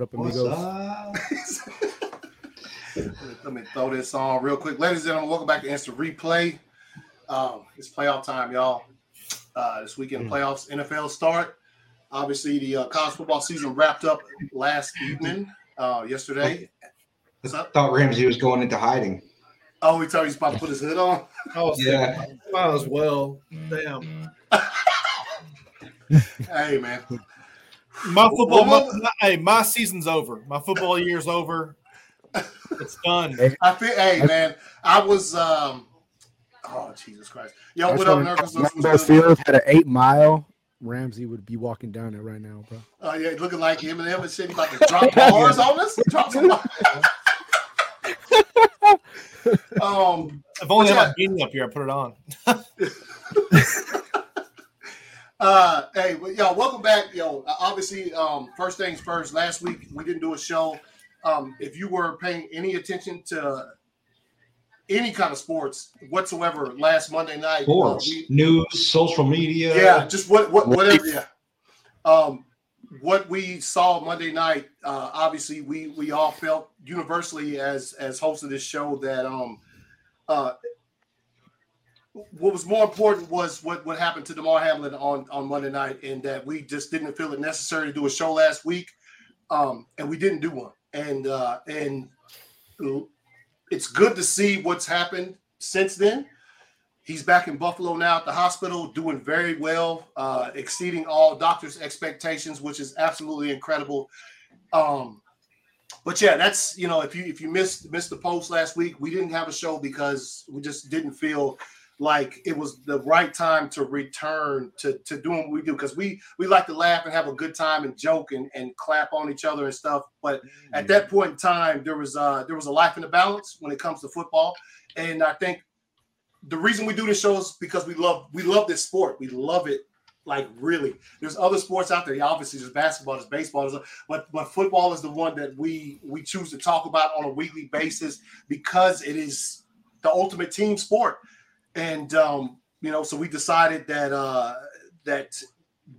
Yo. What up, What's amigos? up? Let me throw this on real quick. Ladies and gentlemen, welcome back to Instant Replay. Um, it's playoff time, y'all. Uh, this weekend playoffs, NFL start. Obviously, the uh, college football season wrapped up last evening, uh, yesterday. What's I up? thought Ramsey was going into hiding. Oh, he told he's about to put his hood on. Oh, Yeah. might as well. Damn. Hey, man. My football, Well, my, hey, my season's over. My football year's over. It's done. I feel, hey, man. I was, um, oh, Jesus Christ. Yo, That's what up, when Nervous? Lambeau Field had an eight mile. Ramsey would be walking down it right now, bro. Oh, yeah, looking like him and him and shit. He about to drop bars on us. Drop some bars. um, If only I Yeah. had my beanie up here, I put it on. Uh, hey, well, yo, welcome back. Yo, uh, obviously, um, first things first. Last week we didn't do a show. Um, if you were paying any attention to any kind of sports whatsoever last Monday night, uh, Sports, we- news, social media. yeah, just what, what, whatever. Yeah. Um, what we saw Monday night, uh, obviously, we we all felt universally as as hosts of this show that um, uh, what was more important was what what happened to Damar Hamlin on on Monday night, and that we just didn't feel it necessary to do a show last week, um, and we didn't do one, and uh, and it's good to see what's happened since then. He's back in Buffalo now at the hospital, doing very well, uh, exceeding all doctors' expectations, which is absolutely incredible. Um, but yeah, that's you know, if you if you missed missed the post last week, we didn't have a show because we just didn't feel like it was the right time to return to to doing what we do because we we like to laugh and have a good time and joke and, and clap on each other and stuff. But at that point in time, there was uh there was a life in the balance when it comes to football, and I think the reason we do this show is because we love we love this sport. We love it like really. There's other sports out there. Yeah, obviously, there's basketball, there's baseball, there's, but but football is the one that we we choose to talk about on a weekly basis because it is the ultimate team sport. And um, you know, so we decided that uh that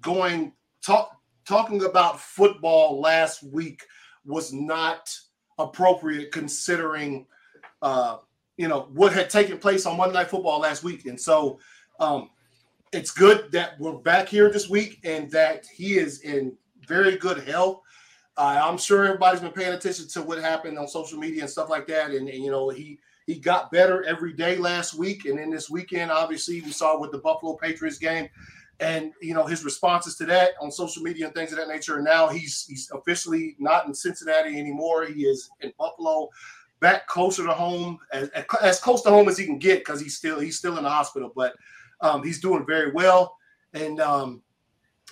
going talk talking about football last week was not appropriate considering uh you know what had taken place on Monday Night Football last week, and so um, it's good that we're back here this week and that he is in very good health. Uh, I'm sure everybody's been paying attention to what happened on social media and stuff like that, and, and you know he he got better every day last week, and then this weekend, obviously, we saw with the Buffalo Patriots game, and you know his responses to that on social media and things of that nature. And now he's he's officially not in Cincinnati anymore. He is in Buffalo back closer to home, as, as close to home as he can get, because he's still he's still in the hospital, but um, he's doing very well. And um,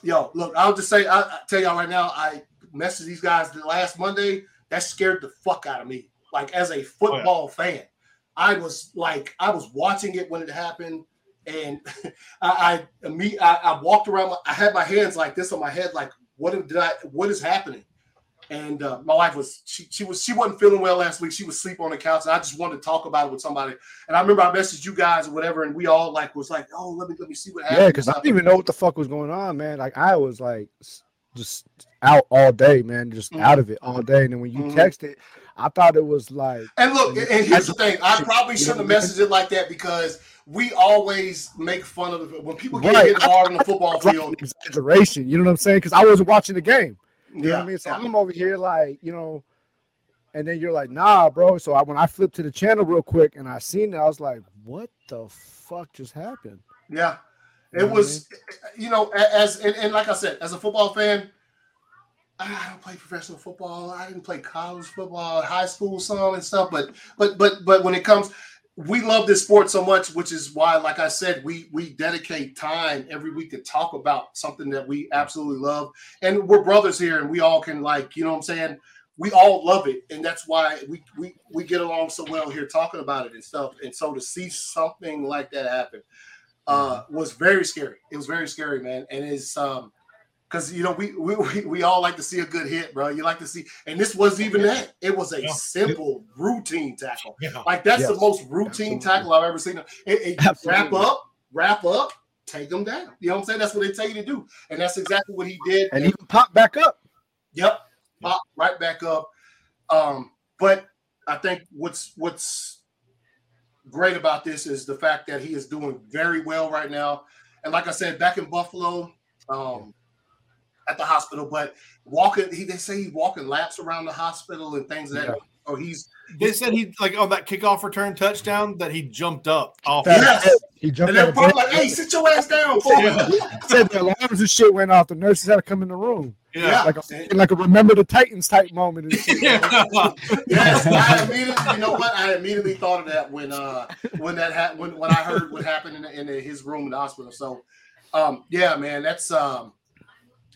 yo, look, I'll just say, I, I tell y'all right now, I messaged these guys the last Monday. That scared the fuck out of me. Like as a football fan, I was like, I was watching it when it happened, and I I, me, I, I walked around. I had my hands like this on my head, like what did I? What is happening? and uh, my wife was she, she was she wasn't feeling well last week. She was asleep on the couch, and I just wanted to talk about it with somebody. And I remember I messaged you guys or whatever, and we all like was like, "Oh, let me let me see what happened." Yeah, because I didn't even know what the fuck was going on, man. Like I was like just out all day, man, just Mhm. out of it all day. And then when you Mhm. texted, I thought it was like And look, and here's the thing: I probably shouldn't have messaged it like that because we always make fun of when people get Right. hit hard on the football field. exaggeration. You know what I'm saying? Because I wasn't watching the game. You know Yeah, what I mean? So. I'm over here like, you know, and then you're like, nah, bro. So I, when I flipped to the channel real quick and I seen it, I was like, what the fuck just happened? Yeah, You it know what I was, you know, as and, and like I said, as a football fan, I don't play professional football. I didn't play college football, high school, some and stuff. But but but but when it comes, we love this sport so much, which is why, like I said, we we dedicate time every week to talk about something that we absolutely love. And we're brothers here, and we all can like, you know, what I'm saying. We all love it, and that's why we we we get along so well here talking about it and stuff. And so to see something like that happen uh, was very scary. It was very scary, man. And it's um because you know we, we we we all like to see a good hit, bro. You like to see, and this wasn't even that. It was a Yeah. simple routine tackle. Yeah. Like that's the most routine Absolutely. tackle I've ever seen. It, it- wrap up, wrap up, take them down. You know what I'm saying? That's what they tell you to do, and that's exactly what he did. And even pop back up. Yep, pop right back up. Um, but I think what's what's great about this is the fact that he is doing very well right now. And like I said, back in Buffalo, um, at the hospital, but walking, he they say he's walking laps around the hospital and things like that. Yeah. Or he's They said he like on that kickoff return touchdown that he jumped up off. That- Yes. He jumped up. and they're probably like, "Hey, sit your ass down." fool." said the alarms and shit went off. The nurses had to come in the room. Yeah. Like a like a remember the Titans type moment. Yeah. yes, I immediately. You know what? I immediately thought of that when uh when that ha- when when I heard what happened in, in his room in the hospital. So, um, yeah, man, that's um,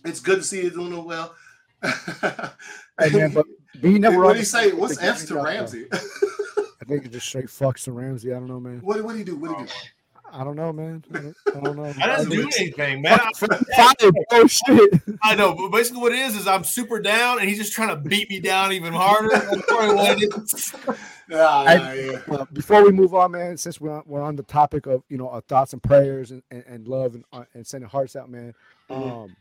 it's good to see you doing well. Hey, man, but B never. what do you say? What's the F's to uh, Ramsey? I think it just straight fucks to Ramsey. I don't know, man. what what did he do? What did he do? I don't know, man. I don't, don't know. I didn't do anything, man. I, Fire, bro, shit. I know, but basically what it is is I'm super down, and he's just trying to beat me down even harder. That's probably what it is. Yeah, I- yeah, yeah. Well, before we move on, man, since we're on, we're on the topic of you know our thoughts and prayers and, and, and love and, uh, and sending hearts out, man. Mhm. Um,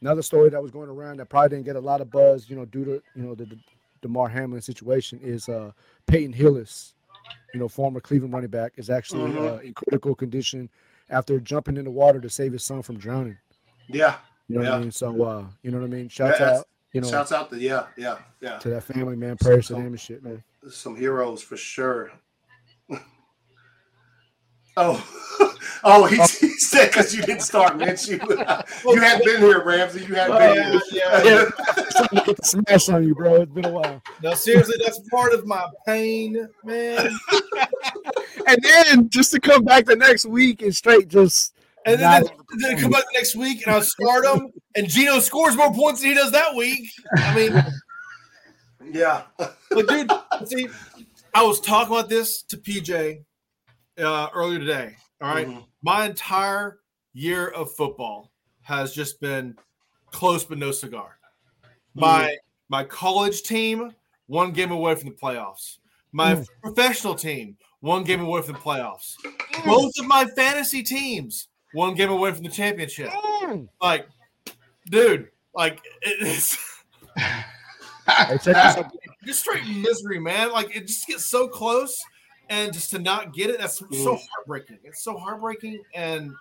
another story that was going around that probably didn't get a lot of buzz, you know, due to you know the, the Damar Hamlin situation is uh Peyton Hillis, you know, former Cleveland running back, is actually Mhm. uh, in critical condition after jumping in the water to save his son from drowning. yeah. You know what I mean? So, uh, you know what I mean? Shouts Yeah, out, you know, Shouts out to yeah, yeah, yeah. to that family, man. Prayers to them and shit, man. Some heroes for sure. Oh, oh, he, he said because you didn't start, Mitch. You, you hadn't been here, Ramsey. You hadn't been here. Oh, yeah, Yeah. Something to get the smash on you, bro. It's been a while. No, seriously, that's part of my pain, man. And then just to come back the next week and straight just And not then, then come back the next week, and I start him, and Geno scores more points than he does that week. I mean, Yeah. But dude, see, I was talking about this to PJ uh, earlier today. All right? Mhm. my entire year of football has just been close but no cigar. My my college team one game away from the playoffs. My Mm. professional team one game away from the playoffs. Both of my fantasy teams one game away from the championship. Mm. Like, dude, like it's Hey, check this out. just straight misery, man. Like it just gets so close, and just to not get it, that's so Mm. heartbreaking. It's so heartbreaking, and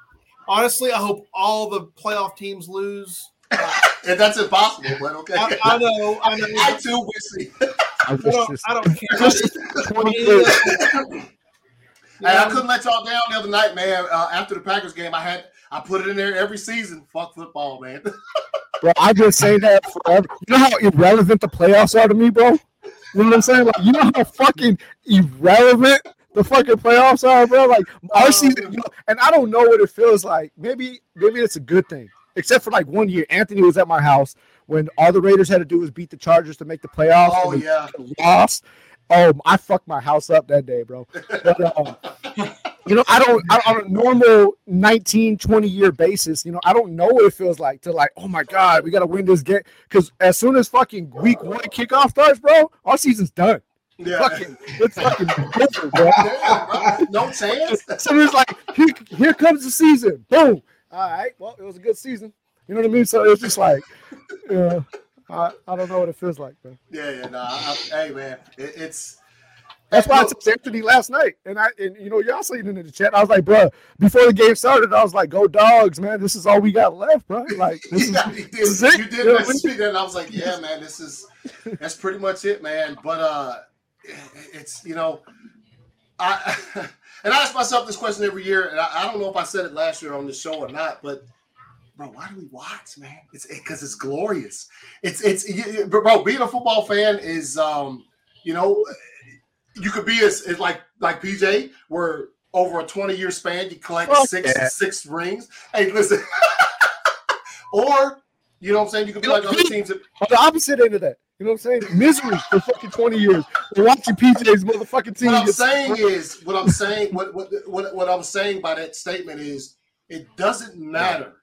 honestly, I hope all the playoff teams lose. And that's impossible, but okay. I, I know, I know. I too wish. I I don't, this- I don't care. I just- Hey, I couldn't let y'all down the other night, man. Uh, after the Packers game, I had I put it in there every season. Fuck football, man. Bro, I just say that forever. You know how irrelevant the playoffs are to me, bro? You know what I'm saying? Like, you know how fucking irrelevant the fucking playoffs are, bro? Like our season, you know, and I don't know what it feels like. Maybe, maybe it's a good thing. Except for like one year, Anthony was at my house when all the Raiders had to do was beat the Chargers to make the playoffs. oh yeah. loss. Oh, I fucked my house up that day, bro. But, um, you know, I don't, I, on a normal 19, 20 year basis, you know, I don't know what it feels like to like, oh my God, we got to win this game. Because as soon as fucking week one kickoff starts, bro, our season's done. Yeah. Fucking, it's fucking over, bro. Bro. No chance. So it's like, here, here comes the season. Boom. All right. Well, it was a good season. You know what I mean? So it's just like, yeah, I, I don't know what it feels like, man. Yeah, yeah. Nah, I, hey, man, it, it's. That's why I texted Anthony last night, and I and you know y'all seen it in the chat. I was like, bro, before the game started, I was like, go dogs, man. This is all we got left, bro. Like this is, yeah, you did, this is it. you did You know I message me that, and I was like, yeah, man, this is that's pretty much it, man. But uh, it's you know, I and I ask myself this question every year, and I, I don't know if I said it last year on the show or not, but bro, why do we watch, man? It's because it's glorious. It's it's you- bro, being a football fan is um, you know, you could be as, as like like PJ, where over a twenty year span you collect six yeah. six rings. Hey, listen, or you know what I'm saying? You could be like other teams that the opposite end of that, you know what I'm saying? Misery for fucking twenty years. We're watching PJ's motherfucking team. what I'm saying is, what I'm saying, what what what, what I'm saying by that statement is, it doesn't matter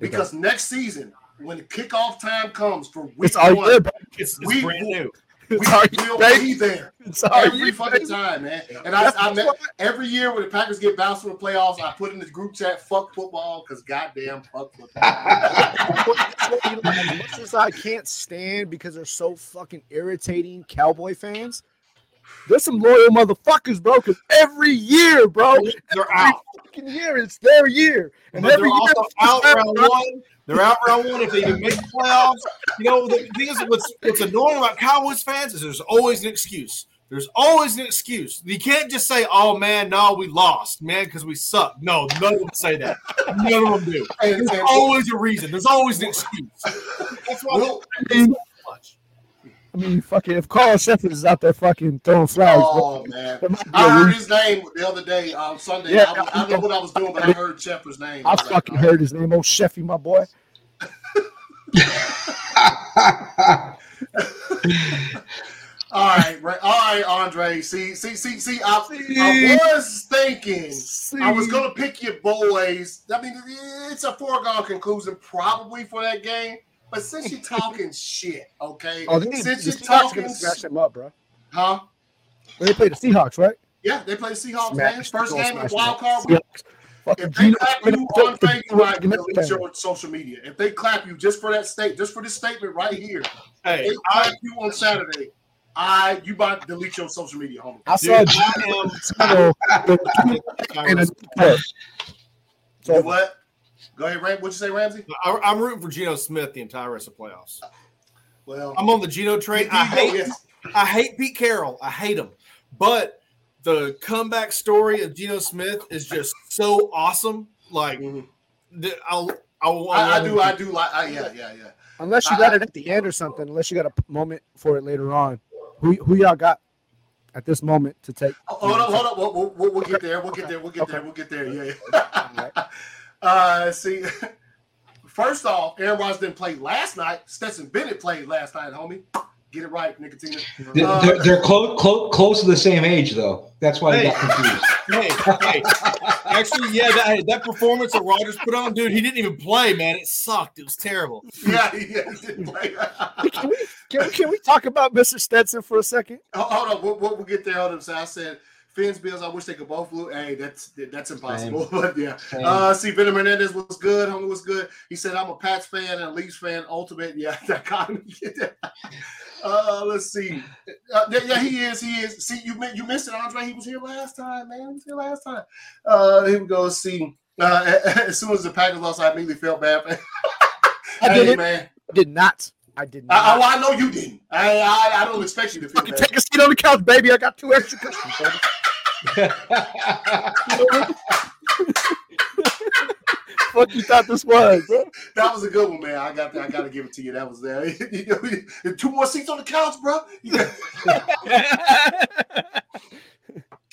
because next season, when kickoff time comes for week it's all one, year, bro. It's, it's We- brand new. We will baby. be there Sorry, every fucking time, man. And I, I met, every year when the Packers get bounced from the playoffs, I put in the group chat, "Fuck football," because goddamn, fuck football. as much as I can't stand because they're so fucking irritating Cowboy fans, there's some loyal motherfuckers, bro. Because every year, bro, They're every out. fucking year, it's their year, and But they're every year, also out round one. They're out round one if they even make the playoffs. You know, the thing is, what's, what's annoying about Cowboys fans is there's always an excuse. There's always an excuse. You can't just say, "Oh man, no, we lost, man, because we suck." No, none of them say that. None of them do. There's always a reason. There's always an excuse. That's why Will- I mean, so much. I mean, fucking, if Carl Cheffers is out there fucking throwing flags, oh bro, man, there might be I heard his name the other day on Sunday. Yeah, I, I don't know what I was doing, but I heard Cheffers's name. I was like, fucking oh. heard his name, old Sheffy, my boy. All right, right, all right, Andre. See, see, see, see. I, I was thinking I was gonna pick your boys. I mean, it's a foregone conclusion probably for that game. But since you're talking shit, okay? Oh, they need, since the you're Seahawks talking, gonna scratch them up, bro. huh? They play the Seahawks, right? Yeah, they play the Seahawks, Smash- man. First game in the wild card. week. If they clap you, took Andre, the you might fucking delete your social media. If they clap you just for that state, just for this statement right here, Hey, they clap you on Saturday. I you might delete your social media, homie. I saw dude, Geno I am. and a play. You So what? Go ahead, Ram. What'd you say, Ramsey? I- I'm rooting for Geno Smith the entire rest of the playoffs. Well, I'm on the Geno train. I hate, yes. I hate Pete Carroll. I hate him. But the comeback story of Geno Smith is just so awesome. Like, Mhm. the- I'll, I'll, I, I do, I do like, I, yeah, yeah, yeah. unless you got it at the end or something, unless you got a moment for it later on, who who y'all got at this moment to take? Oh, Hold on, hold on. We'll, we'll, we'll, we'll get there. We'll get there. We'll get there. We'll get there. Yeah. Yeah. uh, see, first off, Aaron Rodgers didn't play last night. Stetson Bennett played last night, homie. Get it right, Nicotina. They're, Uh, they're, they're close, close, close to the same age, though. That's why they got confused. hey, hey. Actually, yeah, that, hey, that performance that Rodgers put on, dude, he didn't even play, man. It sucked. It was terrible. Yeah, yeah, he didn't play. Can we, can we can we talk about Mr. Stetson for a second? Hold hold on, we'll, we'll we'll get there. Hold on. So I said, Fins Bills. I wish they could both lose. Hey, that's that's impossible. But yeah, Same. Uh, see, Venom Hernandez was good. Homie was good. He said, "I'm a Pats fan and a Leafs fan. Ultimate, yeah, that got me. uh, let's see. Uh, yeah, he is. He is. See, you you missed it, Andre. He was here last time, man. He was here last time. Uh, here we go. See. Uh, as soon as the Packers lost, I immediately felt bad. I hey, did it. man. I did not. I did not. I, I, I know you didn't. I, I I don't expect you to feel take a seat on the couch, baby. I got two extra cushions. Fuck you thought this was, bro? That was a good one, man. I got I got to give it to you. That was there. Know, Two more seats on the couch, bro.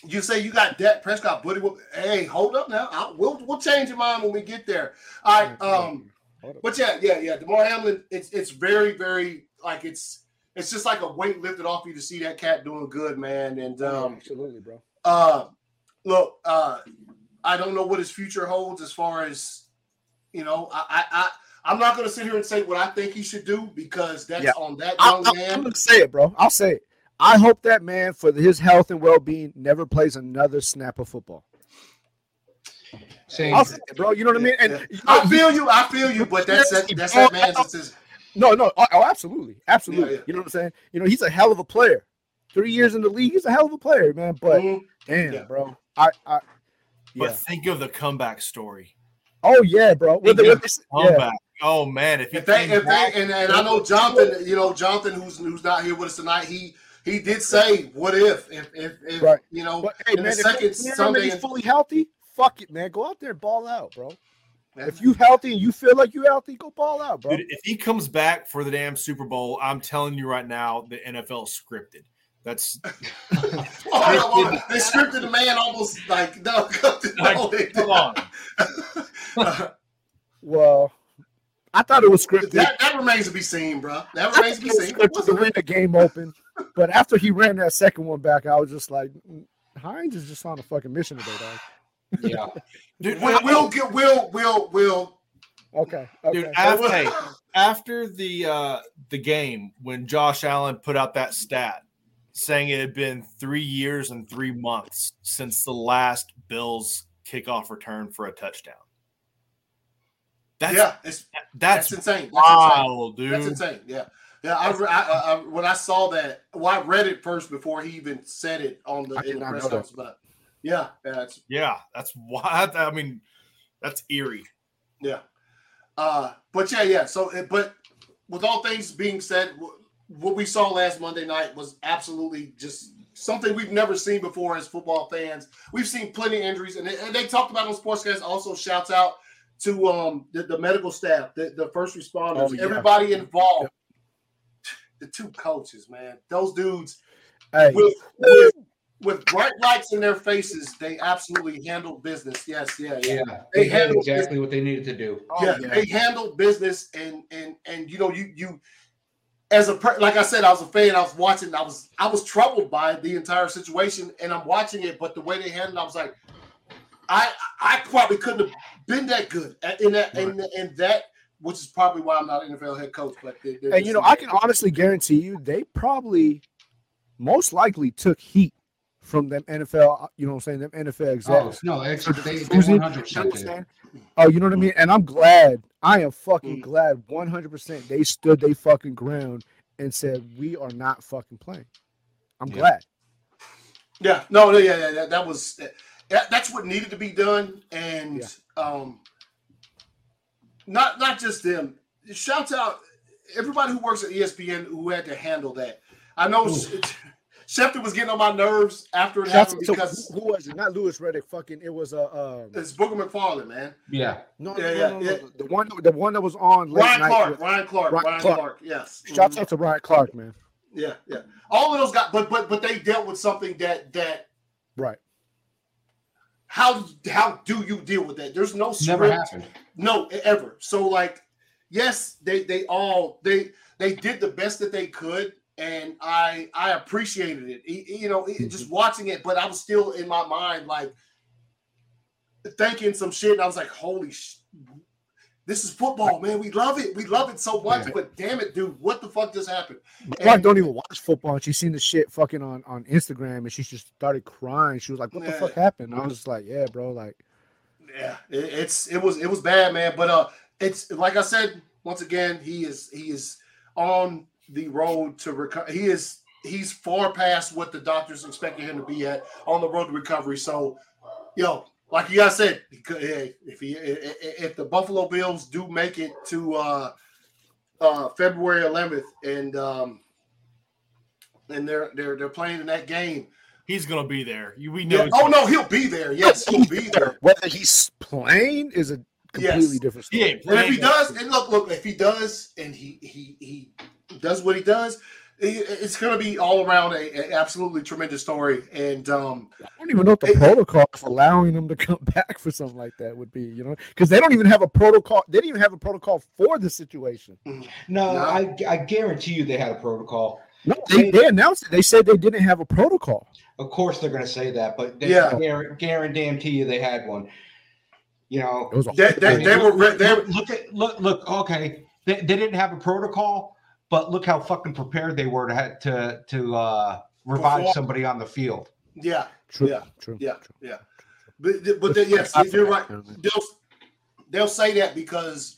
You say you got Dak Prescott, buddy. Well, Hey, hold up now. I, we'll we'll change your mind when we get there. All right. Um, but yeah, yeah, yeah. Damar Hamlin. It's it's very very like it's it's just like a weight lifted off you to see that cat doing good, man. And um, Absolutely, bro. Uh, look, uh, I don't know what his future holds as far as you know. I I. I I'm not going to sit here and say what I think he should do because that's Yeah. on that young I'll, man. I'm gonna say it, bro. I'll say it. I hope that man, for his health and well-being, never plays another snap of football. Same. I'll say it, bro. You know what I mean? And Yeah. you know, I feel you. I feel you. But that's that, that's that man's. That's no, no. Oh, oh, absolutely, absolutely. Yeah, yeah. You know what I'm saying? You know, he's a hell of a player. Three years in the league, he's a hell of a player, man. But Mhm. damn, Yeah. bro. I, I, But think of the comeback story. Oh yeah, bro. With the, with of the, yeah. Comeback. Oh man, if he If they, if back- they, and, and I know Jonathan, you know Jonathan, who's who's not here with us tonight. He he did say, "What if, if, if, if Right. you know, But hey, in man, the if second you're clearing him and Sunday, he's and- fully healthy, fuck it, man. Go out there and ball out, bro. If you healthy and you feel like you healthy, go ball out, bro. Dude, if he comes back for the damn Super Bowl, I'm telling you right now, the NFL is scripted. That's oh, hold on, they scripted the man almost like no, no they come on. Well, I thought it was scripted. that, that remains to be seen, bro. That I remains to be seen. scripted to win the game open. But after he ran that second one back, I was just like, "Mm, Hines is just on a fucking mission today, dog. Yeah. Dude, We'll, we'll get, we'll, we'll, we'll. Okay, okay. dude after, after the uh, the game when Josh Allen put out that stat saying it had been three years and three months since the last Bills kickoff return for a touchdown. That's yeah, it's that's, that's insane. That's insane. dude. That's insane. Yeah. Yeah, I, I, I, when I saw that, well, I read it first before he even said it on the in the press know conference. But yeah, that's yeah, that's wild. I mean, that's eerie. yeah. Uh, but yeah, yeah. So, but with all things being said, wh- what we saw last Monday night was absolutely just something we've never seen before as football fans. We've seen plenty of injuries, and they, and they talked about it on Sportscast. Also, shouts out to um the, the medical staff, the, the first responders, Oh, yeah. everybody involved. The two coaches, man, those dudes Hey, with, with with bright lights in their faces, they absolutely handled business. Yes, yeah, yeah. Yeah, They they handled exactly what they needed to do. oh, yeah, yeah. they handled business and and and you know you you as a per- like I said, I was a fan. I was watching. I was I was troubled by the entire situation, and I'm watching it. But the way they handled, it, I was like, I I probably couldn't have been that good in that in, in that, which is probably why I'm not an NFL head coach. But they, they're And you know, I can honestly guarantee you, they probably most likely took heat from them NFL. You know what I'm saying? Them NFL Oh, execs. no, it's, For they, they 100% You know what I'm did. saying? Oh, you know what I mean? And I'm glad. I am fucking Mm. glad 100% they stood they fucking ground and said, we are not fucking playing. I'm Yeah. glad. Yeah, no, no, yeah, yeah, that, that was that, that's what needed to be done, and um, not not just them. Shouts out everybody who works at ESPN who had to handle that. I know Ooh. Schefter was getting on my nerves after it happened to- because who, who was it? Not Louis Riddick. Fucking, it was uh, um, it's Booger McFarland, man. Yeah. no, Yeah, no, yeah, no, no, yeah. the one, the one that was on late Ryan night Clark, with- Ryan Clark, Ryan Ryan, Clark. Clark. Yes. Shouts Mhm. out to Ryan Clark, man. Yeah, yeah. All of those got, but but but they dealt with something that that Right. how how do you deal with that? There's no script. Never happened. No, ever. So like, yes, they they all they they did the best that they could, and I I appreciated it. You know, it- just watching it, but I was still in my mind like thinking some shit, and I was like, holy. Sh- this is football, man. We love it. We love it so much. Yeah. But damn it, dude, what the fuck just happened? My wife don't even watch football, and she seen the shit fucking on on Instagram, and she just started crying. She was like, "What the fuck happened?" I was just like, "Yeah, bro, like." Yeah, it, it's it was it was bad, man. But uh, it's like I said once again, he is he is on the road to recover. He is he's far past what the doctors expected him to be at on the road to recovery. So, yo, like you guys said, he could, hey, if he i- i- if the Buffalo Bills do make it to uh, uh, February 11th, and um, and they're they're they're playing in that game. He's gonna be there. We know. Yeah. Oh no, he'll be there. Yes, he'll be there. Whether he's playing is a completely Yes. different He story. ain't And if he does, and look, look, if he does, and he he he does what he does, it's going to be all around a, a absolutely tremendous story. And um, I don't even know what the protocol for allowing them to come back for something like that would be, you know, because they don't even have a protocol. They didn't even have a protocol for the situation. No, No. I, I guarantee you they had a protocol. No, they, they announced it. They said they didn't have a protocol. Of course they're going to say that, but they, Yeah. guar- guarantee you they had one. You know, It was a they, they, they were they look, look at look look. Okay, they, they didn't have a protocol, but look how fucking prepared they were to ha- to to uh, revive Perform. somebody on the field. yeah, true, yeah, true. yeah, true. yeah. But but they, yes, you're right. They'll they'll say that because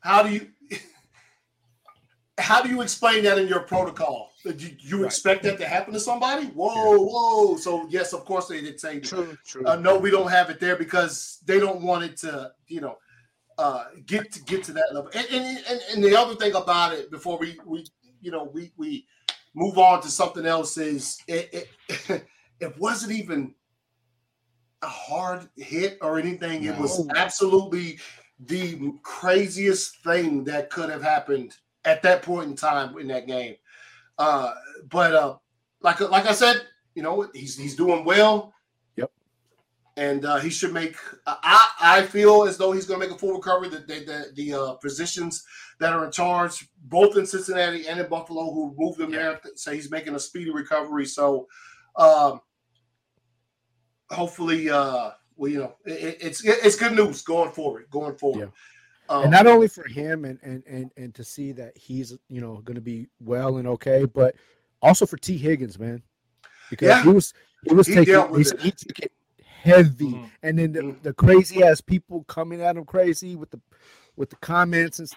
how do you how do you explain that in your protocol? Do you, you Right. expect that to happen to somebody? Whoa, whoa! So yes, of course they did say True, true. uh, no, we don't have it there because they don't want it to, you know, uh, get to get to that level. And, and, and, the other thing about it, before we we you know we we move on to something else, is it it, it wasn't even a hard hit or anything. It was absolutely the craziest thing that could have happened at that point in time in that game. Uh, but uh, like like I said, you know, he's he's doing well and uh, he should make. I I feel as though he's going to make a full recovery. The the the, the uh, positions that are in charge, both in Cincinnati and in Buffalo, who moved him there, say he's making a speedy recovery. So, um, hopefully, uh, well, you know, it, it's it's good news going forward. Going forward. Um, and not only for him and and and and to see that he's you know going to be well and okay, but also for Tee Higgins, man, because Yeah. he was he was He taking he, he took it heavy, Mhm. and then the, Mhm. the crazy ass people coming at him crazy with the with the comments and. s-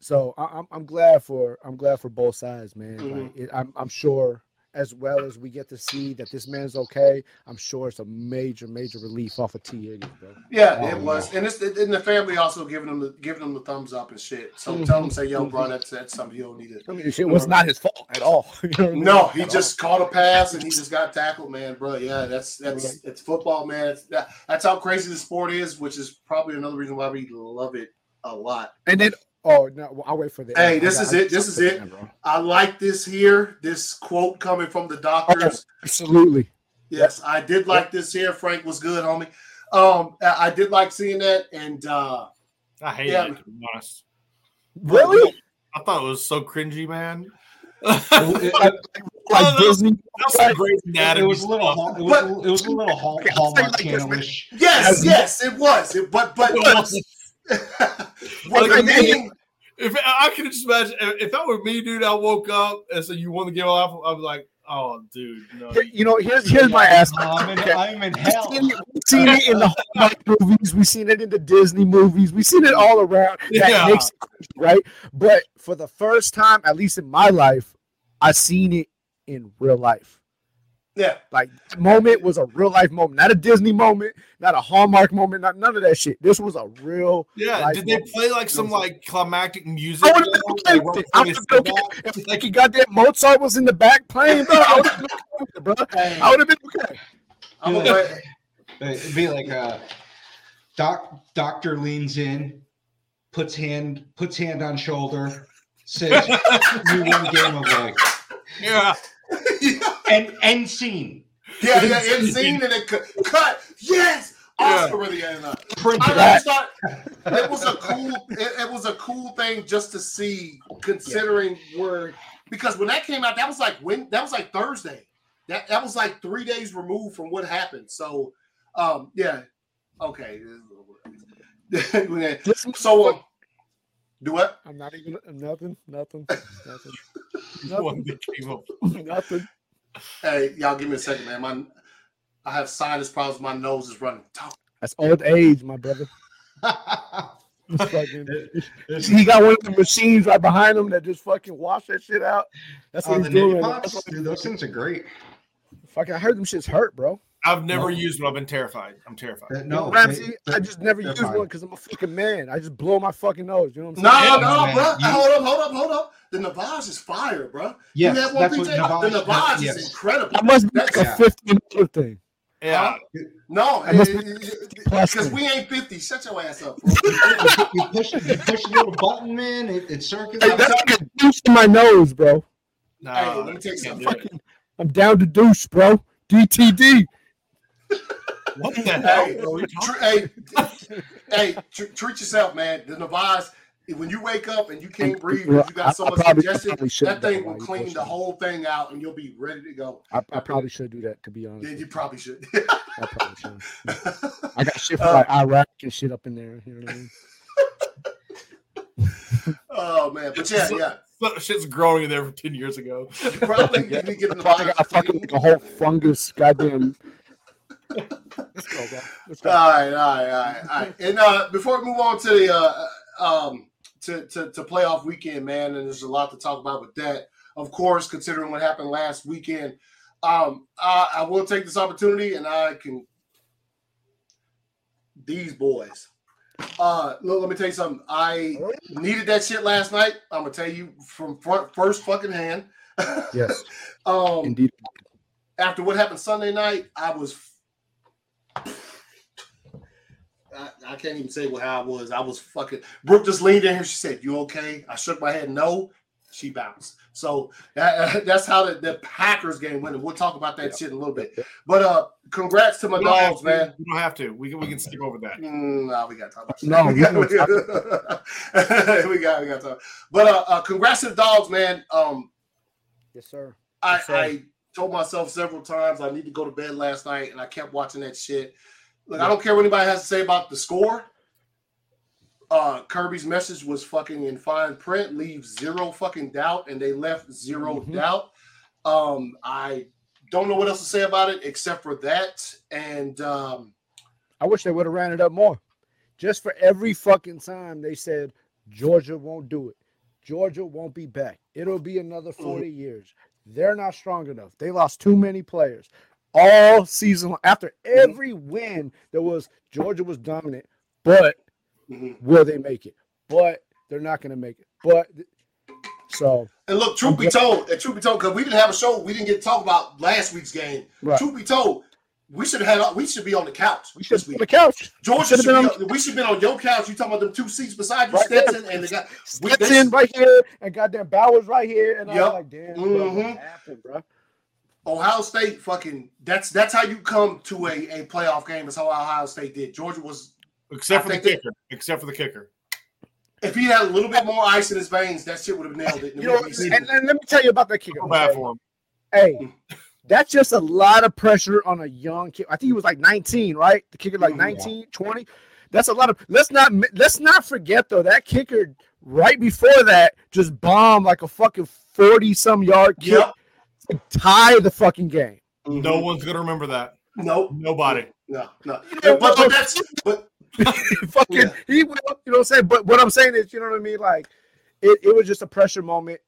So I, I'm I'm glad for I'm glad for both sides, man. Mhm. Like it, I'm I'm sure as well as we get to see that this man's okay. I'm sure it's a major major relief off of Tee Higgins, bro. Yeah, Oh, it was, and it's and the family also giving them the giving them the thumbs up and shit. So Mhm. tell them, say, yo, bro, that's that's something you don't need to. I mean, it was not his fault at all. You know I mean? No, he At just caught a pass and he just got tackled, man, bro. Yeah, that's that's it's football, man. It's, that, that's how crazy the sport is, which is probably another reason why we love it a lot. And then, oh no, I'll wait for the. Hey, I this got- is it, this is it. bro. I like this here, this quote coming from the doctors. Absolutely. Yes, I did like this here. Frank was good, homie. Um, I I did like seeing that, and uh, I hate Yeah. it. To be honest, Really? I thought it was so cringy, man. It, Like, like Oh, no. Disney. That's some great it was a little, stuff. Hall- it was, a- it was a little Hall, Okay, I'll Hallmark like this. Channel-ish. yes, yes, it was. It, but but what Like, the meaning? If I could just imagine, if if that were me, dude, I woke up and said you want to get off. I'm like, oh, dude, no. You know, here's here's my ass. I'm in, Okay. I'm in We've hell. seen, it, we've seen it in the Hallmark movies. We've seen it in the Disney movies. We've seen it all around. That Yeah. makes it cringy, right. But for the first time, at least in my life, I seen it in real life. Yeah, Like that moment was a real life moment, not a Disney moment, not a Hallmark moment, not none of that shit. This was a real. Yeah, life did they moment. play like some like climactic music? I would have been okay Like, with right it. I would have been okay if like you got that Mozart was in the back playing, bro. I would have been okay with it, bro. Hey, I would have been okay. I'm gonna It'd be like a doc. Doctor leans in, puts hand puts hand on shoulder, says, "You won game of life." Yeah, yeah, And end scene. yeah, yeah. In scene and it cut. cut. Yes, Oscar really got enough. Print I it just thought it was a cool. It, it was a cool thing just to see, considering where because when that came out, that was like when that was like Thursday. That that was like three days removed from what happened. So, um, yeah, okay. So, um, do what? I'm not even nothing, nothing, nothing, nothing, that came up. nothing. Hey, y'all, give me a second, man. My, I have sinus problems. My nose is running. Talk. That's old age, my brother. Fucking- he got one of the machines right behind him that just fucking wash that shit out. That's what Oh, he's the doing. nitty right now. pops, That's what- dude, those things are great. Fucking, I heard them shits hurt, bro. I've never No. used one. I've been terrified. I'm terrified. Uh, No, Ramsey, I just never they're use one because I'm a fucking man. I just blow my fucking nose. You know what I'm saying? no, Yeah, man, bro. you- hold up, hold up, hold up. The Navage is fire, bro. yes, you have one, that's what PJ? Navage. the Navage yes. is incredible. That must be like That's- a yeah. 50 and thing. Yeah, No, That must be because we ain't 50. Shut your ass up, bro. you push you push a little button, man. It, it circulates. Hey, that's like a douche in my nose, bro. no, Hey, let me tell you something. Fucking, I'm down to douche, bro. DTD. What the hell? hey, bro? tr- hey, hey, tr- treat yourself, man. The Navage, when you wake up and you can't breathe, because you got so I- I much probably- congestion, probably that thing will clean the whole thing out, and you'll be ready to go. I, I probably should do that, to be honest. Yeah, you you. probably should. I probably should. I got shit Uh, from like Iraq and shit up in there. You know what I mean? oh man, but yeah, yeah. That shit's growing in there from 10 years ago. You probably need to get I the probably got fucking like a whole fungus, goddamn. Let's go. Let's go. All right, all right, all right, all right. And uh, before we move on to the uh, um, to, to to playoff weekend, man, and there's a lot to talk about with that. Of course, considering what happened last weekend, um, I, I will take this opportunity, and I can these boys. Uh, look, let me tell you something. I needed that shit last night. I'm gonna tell you from front, first fucking hand. Yes, um, indeed. after what happened Sunday night, I was. I, I can't even say what how I was. I was fucking. Brooke just leaned in here. She said, "You okay?" I shook my head. No. She bounced. So that, that's how the, the Packers game went. And we'll talk about that shit in a little bit. But uh, congrats to my We don't have dogs, to. man. We don't have to. We can, we can skip over that. Mm, no, we got to talk about No, we we got, don't we got, we got, we got to talk. But uh, uh, congrats to the dogs, man. Um, Yes, sir. I, Yes, sir. I told myself several times I need to go to bed last night, and I kept watching that shit. Look, I don't care what anybody has to say about the score. uh, Kirby's message was fucking in fine print. Leave zero fucking doubt, and they left 0 Mhm. doubt. Um, I don't know what else to say about it except for that. And um, I wish they would have ran it up more. Just for every fucking time they said Georgia won't do it. Georgia won't be back. It'll be another 40 years. They're not strong enough. They lost too many players. All season after every win, there was Georgia was dominant, but mhm. will they make it? But they're not going to make it. But so and look, truth be told, and truth be told, because we didn't have a show, we didn't get to talk about last week's game. right. Truth be told, we should have had we should be on the couch we should be on the couch. Georgia should've should be on, we should have been on your couch. You talking about them two seats beside you, Right there. Stetson, and the guy. We, Stetson right here and goddamn Bowers right here, and I Yep. was like, damn, bro, Mhm. what happened, bro? Ohio State fucking that's that's how you come to a, a playoff game is how Ohio State did. Georgia was Except for the think kicker. Except for the kicker. if he had a little bit more ice in his veins, that shit would have nailed it. You know, and, and let me tell you about that kicker. Feel bad for him. Hey, that's just a lot of pressure on a young kid. I think he was like 19, right? The kicker like Mhm. 19, 20. That's a lot of let's not let's not forget though that kicker right before that just bombed like a fucking 40 some yard kick Yep. to tie the fucking game. No one's gonna remember that. nope, Nobody. no, no. You know, But but that's but fucking Yeah. he will, you know what I'm saying? But what I'm saying is, you know what I mean? Like it, it was just a pressure moment.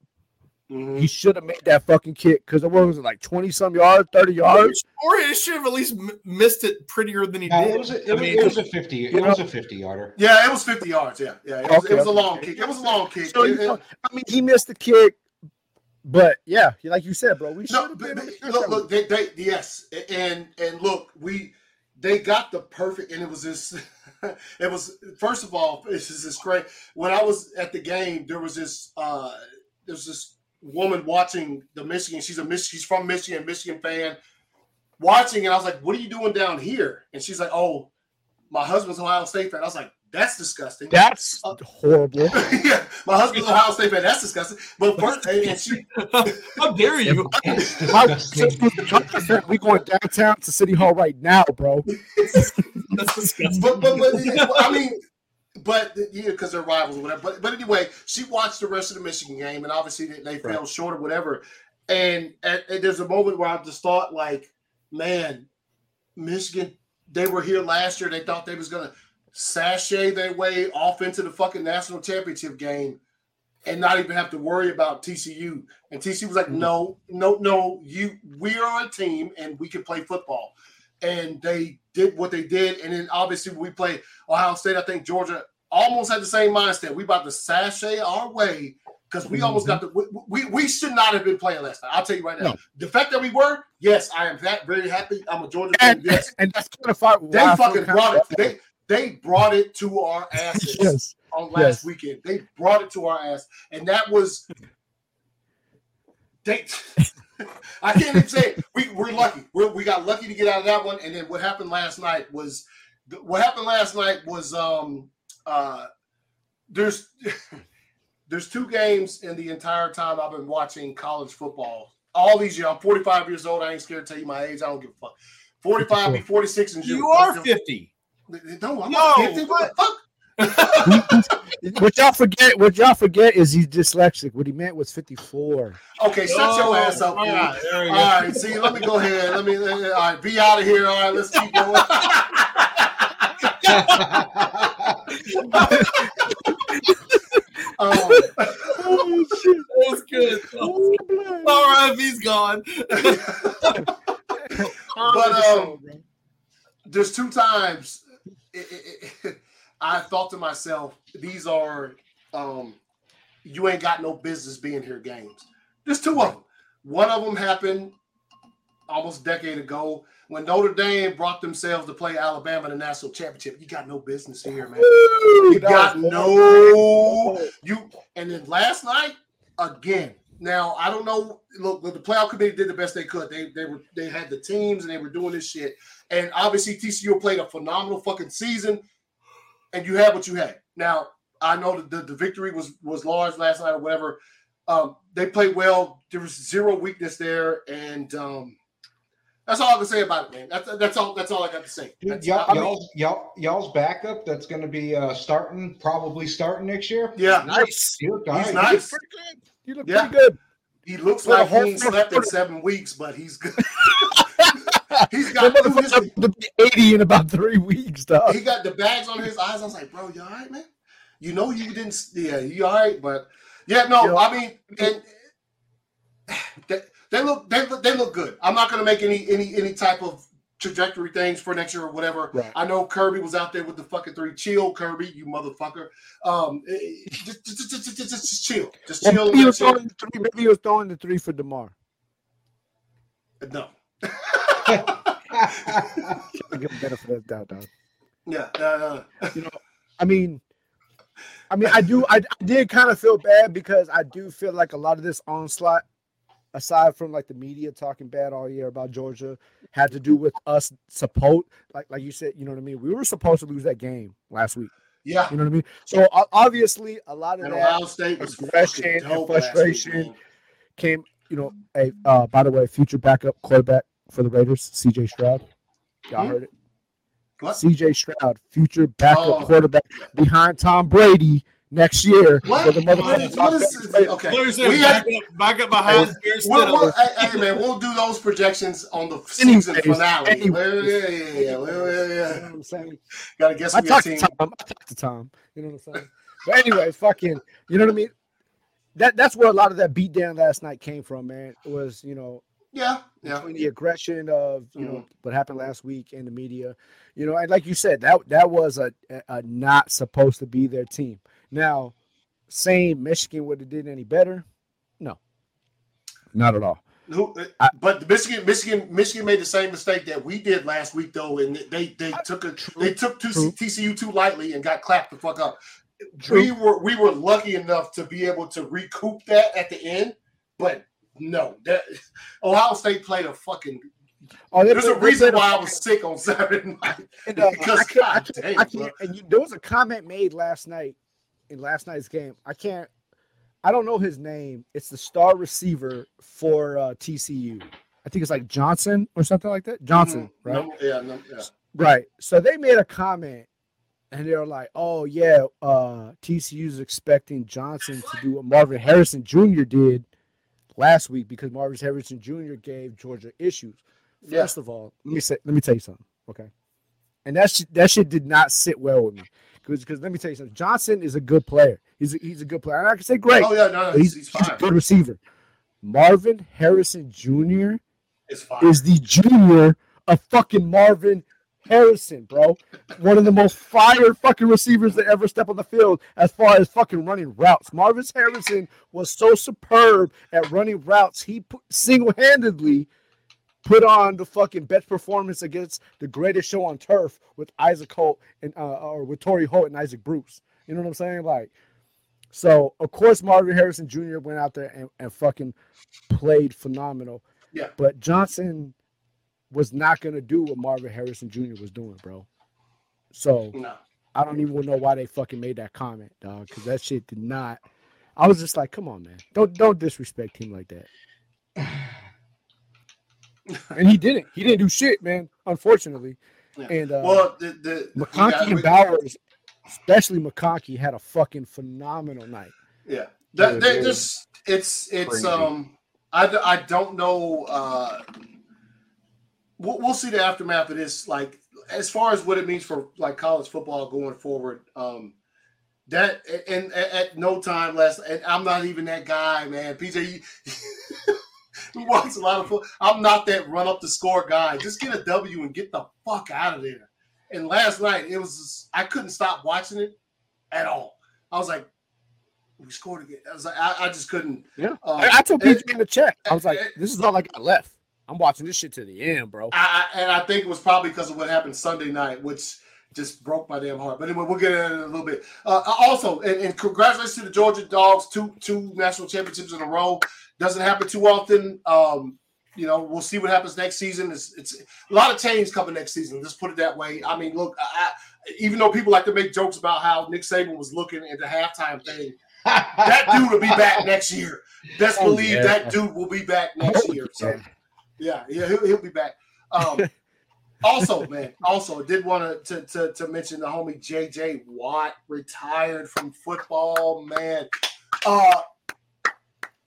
Mhm. He should have made that fucking kick because it was like 20 some yards, 30 yards. Or he should have at least m- missed it prettier than he No, did. it was a, it, I mean, it was a fifty. It was a fifty yarder. yeah, it was 50 yards. Yeah, yeah. It was, it was a long kick. It was a long kick. So, It- it- know, I mean, he missed the kick, but yeah, like you said, bro, we should No, have but, been. but look, look, they, they, yes, and and look, we they got the perfect, and it was this. it was first of all, this is this great. When I was at the game, there was this. uh There's this woman watching the Michigan. She's a Mich- She's from Michigan, Michigan fan, watching, and I was like, "What are you doing down here?" And she's like, "Oh, my husband's Ohio State fan." I was like, "That's disgusting." That's Uh, horrible. yeah, my husband's Ohio State fan. That's disgusting. But first, and, and she, How dare you? How- we Georgia we going downtown to City Hall right now, bro. That's disgusting. but, but, but I mean, but yeah, because they're rivals or whatever. But but anyway, she watched the rest of the Michigan game, and obviously they, they fell short or whatever. And, and, and there's a moment where I just thought, like, man, Michigan, they were here last year. They thought they was gonna sashay their way off into the fucking national championship game. And not even have to worry about TCU. And TCU was like, mm-hmm. no, no, no, you we are a team and we can play football. And they did what they did. And then obviously we play Ohio State, I think Georgia almost had the same mindset. We about to sashay our way because we almost mm-hmm. got the we, we we should not have been playing last night. I'll tell you right now. No. The fact that we were, yes, I am that very happy. I'm a Georgia fan. And, Yes, and that's kind of far, they fucking brought it. They they brought it to our asses yes. on last Yes. weekend. They brought it to our ass, and that was they. I can't even say it. we we're lucky. We're, we got lucky to get out of that one, and then what happened last night was what happened last night was um uh there's there's two games in the entire time I've been watching college football. All these years, I'm 45 years old. I ain't scared to tell you my age. I don't give a fuck. 45, be 46 in June. You are 50. No, I'm No, not 50. What the fuck? What y'all forget? What y'all forget is he's dyslexic. What he meant was 54. Okay, shut Oh, your ass up. all man. right, there you All go. right, see, let me go ahead. Let me, all right, be out of here. All right, let's keep going. um, Oh shit! That was good. All right, he's gone. But, um, there's two times it- it- it- I thought to myself, these are um, you ain't got no business being here games. There's two of them. One of them happened almost a decade ago when Notre Dame brought themselves to play Alabama in the national championship. You got no business here, man. You got no you. And then last night again. Now I don't know. Look, the playoff committee did the best they could. They they were they had the teams and they were doing this shit. And obviously TCU played a phenomenal fucking season, and you had what you had. Now I know that the, the victory was was large last night or whatever. Um, they played well. There was zero weakness there, and um, That's all I can say about it, man. That's that's all. That's all I got to say. Dude, y'all, I mean, y'all, y'all, y'all's backup that's going to be uh, starting, probably starting next year. yeah, Nice. He looked he's all right. nice. Pretty good. You look Yeah. pretty good. He looks For like he whole- ain't for the- slept in seven weeks, but he's good. he's got to be 80 in about three weeks, dog. he got the bags on his eyes. I was like, bro, you all right, man? You know you didn't. Yeah, you all right, but yeah, no. Yeah. I mean, and they, they look they look they look good. I'm not gonna make any any any type of trajectory things for next year or whatever. Right. I know Kirby was out there with the fucking three. Chill, Kirby, you motherfucker. Um, eh, eh, just, just, just, just, just, just chill, just Well, chill. maybe, he was chill. throwing the three, maybe he was throwing the three for Damar. No. Give him benefit of doubt, dog. yeah, uh, you know, I mean, I mean, I do. I, I did kind of feel bad because I do feel like a lot of this onslaught, aside from like the media talking bad all year about Georgia, had to do with us support. Like, like you said, you know what I mean. We were supposed to lose that game last week. yeah. You know what I mean. So obviously, a lot of And that Ohio State was aggression fucking and week, frustration. came. You know, a uh, by the way, future backup quarterback for the Raiders, C.J. Stroud. Y'all Hmm? heard it. What? C.J. Stroud, future backup Oh. quarterback behind Tom Brady next year What? for the What motherfucking is, what is, Vegas Raiders. okay. Clear We back, had, up, back up behind Garrett we'll, we'll, hey, hey, man, we'll do those projections on the season Anyways, finale. anyways. Well, yeah, yeah, yeah, well, yeah, You know yeah. what I'm saying? Got to guess I who your talked to. Tom. I talked to Tom. You know what I'm saying? But anyways, fucking, you know what I mean? That that's where a lot of that beat down last night came from, man. It was, you know, Yeah, yeah. between the aggression of you know Mhm. what happened last week and the media, you know, and like you said, that that was a, a, not supposed to be their team. Now, saying Michigan would have did any better, no, not at all. Who, I- but the Michigan, Michigan, Michigan made the same mistake that we did last week, though, and they they took a they took two, TCU too lightly and got clapped the fuck up. True. We were we were lucky enough to be able to recoup that at the end, but no, that Ohio State played a fucking. Oh, There's a played- reason a why I was sick on Saturday night. And, uh, Because I can't, I can't, damn, I can't and you, there was a comment made last night in last night's game. I can't, I don't know his name. It's the star receiver for uh, TCU. I think it's like Johnson or something like that. Johnson, Mhm. right? No, yeah, no, yeah. Right. So they made a comment and they were like, oh, yeah, uh, TCU's expecting Johnson to do what Marvin Harrison Jr. did last week because Marvin Harrison Jr. gave Georgia issues. Yeah. First of all, let me say, let me tell you something, okay? And that shit, that shit did not sit well with me because because let me tell you something. Johnson is a good player. He's a, he's a good player. And I can say great, Oh yeah, no, no, he's, he's, he's a good receiver. Marvin Harrison Jr. Fine. is the junior of fucking Marvin Harrison, bro. One of the most fire fucking receivers that ever step on the field as far as fucking running routes. Marvin Harrison was so superb at running routes. He put, single-handedly put on the fucking best performance against the greatest show on turf with Isaac Holt and uh, or with Torry Holt and Isaac Bruce. You know what I'm saying? Like, so of course Marvin Harrison Jr. went out there and, and fucking played phenomenal. Yeah. But Johnson was not gonna do what Marvin Harrison Jr. was doing, bro. So no. I don't even know why they fucking made that comment, dog, because that shit did not. I was just like, come on, man, don't don't disrespect him like that. And he didn't. He didn't do shit, man. Unfortunately. Yeah. And uh, Well, the the McConkey and we- Bowers, especially McConkey, had a fucking phenomenal night. Yeah, that, they just it's it's Crazy. um I don't know uh we'll, we'll see the aftermath of this like as far as what it means for like college football going forward um that and, and at no time less and I'm not even that guy man PJ who watches a lot of football I'm not that run up the score guy just get a W and get the fuck out of there and last night it was just, I couldn't stop watching it at all I was like we scored again. I was like, I, I just couldn't. Yeah. Uh, I, I told PJ in the chat, I was like, this is all like I got left. I'm watching this shit to the end, bro. I, and I think it was probably because of what happened Sunday night, which just broke my damn heart. But anyway, we'll get into it in a little bit. Uh, also, and, and congratulations to the Georgia Dogs, two two national championships in a row. Doesn't happen too often. Um, you know, we'll see what happens next season. It's, it's a lot of change coming next season. Let's put it that way. I mean, look, I, even though people like to make jokes about how Nick Saban was looking at the halftime thing, that dude will be back next year. Best Oh, believe yeah. that dude will be back next year. So yeah. yeah, yeah, he'll, he'll be back. Um, also, man, also I did want to, to to mention the homie JJ Watt retired from football. Man, uh,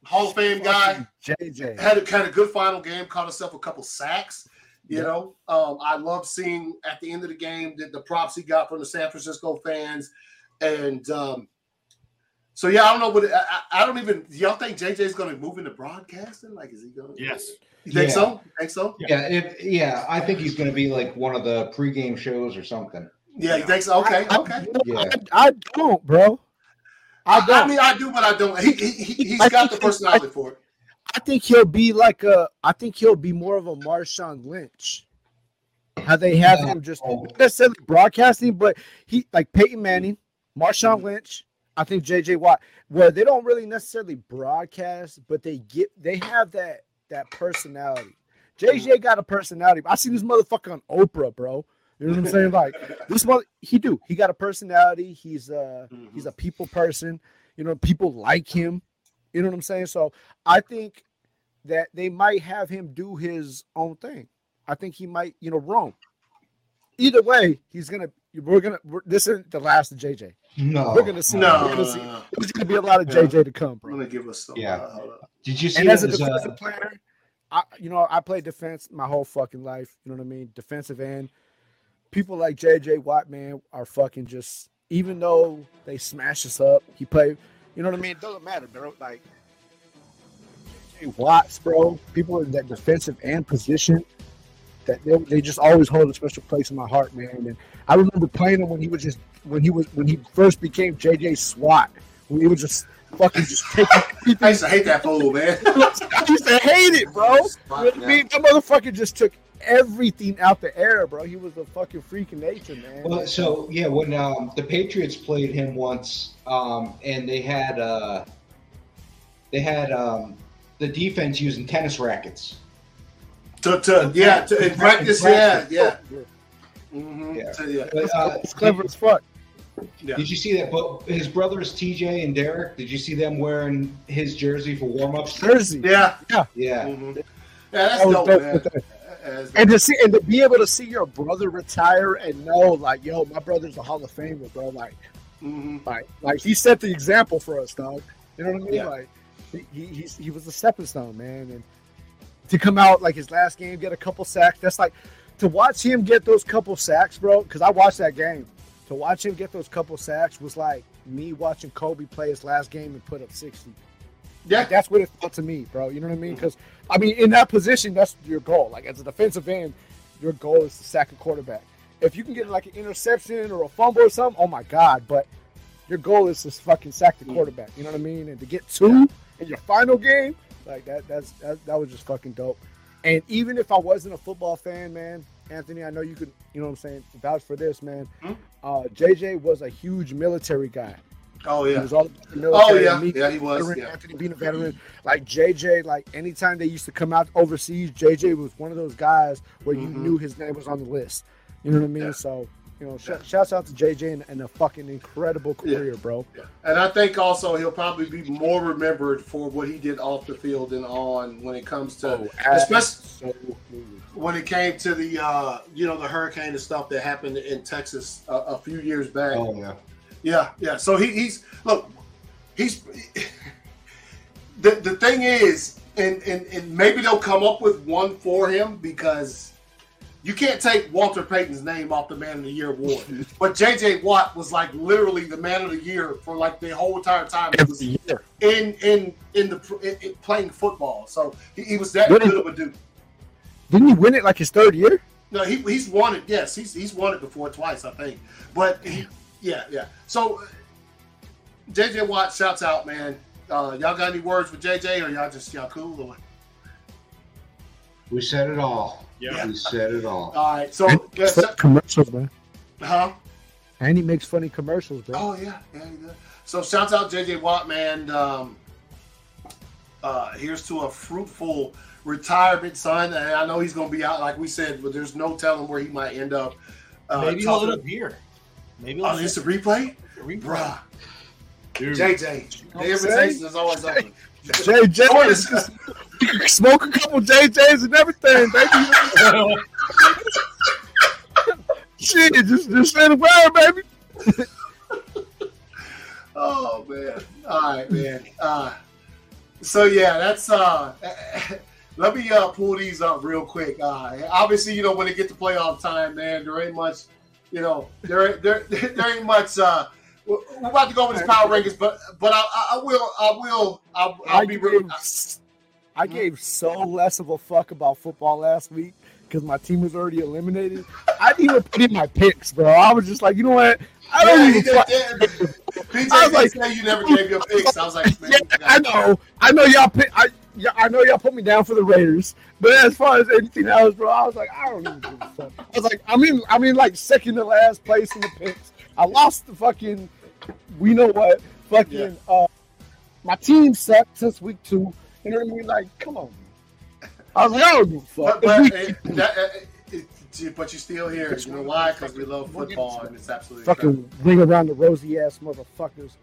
Hall of Fame guy JJ. had a kind of good final game, caught himself a couple sacks. You Yeah. know, um, I love seeing at the end of the game the, the props he got from the San Francisco fans, and um, so yeah, I don't know what I, I I don't even. Y'all think JJ's going to move into broadcasting? Like, is he going? to Yes. You think Yeah. so? Think so? Yeah, if, yeah, I think he's going to be like one of the pregame shows or something. Yeah, you think so? Okay, I, okay. Yeah. I, I don't, bro. I I, don't. I mean, I do, but I don't. He, he, he- he's I got the think- personality for it. I think he'll be like a. I think he'll be more of a Marshawn Lynch. How they have him just Oh. not necessarily broadcasting, but he like Peyton Manning, Marshawn Lynch. I think JJ Watt, where they don't really necessarily broadcast, but they get they have that that personality. JJ got a personality. I see this motherfucker on Oprah, bro. You know what I'm saying? Like this mother, he do. He got a personality. He's uh he's a people person. You know, people like him. You know what I'm saying? So I think that they might have him do his own thing. I think he might, you know, roam. Either way, he's gonna. We're gonna. We're, this isn't the last of JJ. No. We're gonna see. No, we're gonna see. There's gonna be a lot of Yeah. JJ to come, I'm bro. gonna give us some. Yeah. uh, hold up. Did you see And as a his, uh, defensive player, I, you know, I played defense my whole fucking life. You know what I mean? Defensive end. People like JJ Watt, man, are fucking just. Even though they smash us up, he played. You know what I mean? It doesn't matter, bro. Like JJ Watts, bro. People in that defensive end position, that they, they just always hold a special place in my heart, man. And I remember playing him when he was just when he was when he first became JJ Swatt. When he was just fucking just taking everything I used to hate that fool, man. I used to hate it, bro. You know what I mean, that motherfucker just took everything out the air, bro. He was a fucking freak of nature, man. Well, so yeah, when um, the Patriots played him once, um, and they had uh, they had um, the defense using tennis rackets. to, to yeah, to in practice, yeah, yeah. Mm-hmm. Yeah. So, yeah. But, uh, it's clever as fuck. Yeah. Did you see that? But his brothers TJ and Derek, did you see them wearing his jersey for warm-ups? Jersey. Yeah. Yeah, Mhm. Yeah, that's That dope, dope man. that. That's And to see and to be able to see your brother retire and know, like, yo, my brother's a Hall of Famer, bro. Like, Mhm. like, like he set the example for us, dog. You know what I mean? Yeah. Like, he, he he was a stepping stone, man. And to come out like his last game, get a couple sacks. That's like to watch him get those couple sacks, bro. Because I watched that game. To watch him get those couple sacks was like me watching Kobe play his last game and put up sixty. Yeah. Like, that's what it felt to me, bro. You know what I mean? Because I mean, in that position, that's your goal. Like as a defensive end, your goal is to sack a quarterback. If you can get like an interception or a fumble or something, oh my god! But your goal is to fucking sack the quarterback. You know what I mean? And to get two in your final game, like that, that's that, that was just fucking dope. And even if I wasn't a football fan, man, Anthony, I know you could, you know what I'm saying, vouch for this, man. Hmm? Uh, JJ was a huge military guy. Oh yeah. He was all about the military. Oh yeah. Me, Yeah, he was. veteran, Yeah. Anthony being a veteran, like JJ, like anytime they used to come out overseas, JJ was one of those guys where you Mhm. knew his name was on the list. You know what I mean? Yeah. So, you know, sh- Yeah. shouts out to JJ and, and a fucking incredible Yeah. career, bro. And I think also he'll probably be more remembered for what he did off the field and on when it comes to Oh, especially absolutely. when it came to the uh you know the hurricane and stuff that happened in Texas a, a few years back. oh yeah. Yeah, yeah. So he, he's look, he's the the thing is, and, and and maybe they'll come up with one for him because you can't take Walter Payton's name off the Man of the Year award. but JJ Watt was like literally the Man of the Year for like the whole entire time he was Every year. in in in the in, in playing football. So he, he was that What is- good of a dude. Didn't he win it like his third year? No, he, he's won it. Yes, he's he's won it before twice, I think. But he, yeah, yeah. So uh, JJ Watt, shouts out, man. Uh, y'all got any words for JJ, or y'all just y'all cool? Or? We said it all. Yeah. He said it all. All right. So, And yeah, funny commercials, man. huh? And he makes funny commercials, bro. Oh yeah, yeah, he does. So shouts out JJ Watt, man. Um, uh, here's to a fruitful retirement, son. And I know he's going to be out, like we said, but there's no telling where he might end up. Uh, Maybe he'll talking- end up here. Maybe Oh, he'll it's a replay, replay. bruh. Dude. JJ, know the invitation is always open. JJ, smoke a couple JJs and everything, baby. Shit, just just say the word, baby. Oh man. All right, man. Uh, so yeah, that's uh let me uh pull these up real quick. Uh obviously, you know, when it get to playoff time, man, there ain't much, you know, there there there ain't much uh we're about to go over this power rankings, but but I, I, will I will I'll, I'll I be real. gave, I gave so less of a fuck about football last week because my team was already eliminated. I didn't even put in my picks, bro. I was just like, you know what? I don't Yeah, even did, fuck. yeah. PJ I was like- say you never gave your picks. I was like, man, Yeah, I know. I know y'all pick. I yeah, I know y'all put me down for the Raiders, but as far as anything else, bro, I was like, I don't even give a fuck. I was like, I'm in, I'm in like second to last place in the picks. I lost the fucking, we know what, fucking. uh My team sucked since week two. You know what I mean? Like, come on. I was like, I don't give a fuck. But, but, it, that, uh, it, it, but you still here. You know why? Because we love football and it's absolutely fucking ring around the rosy ass motherfuckers.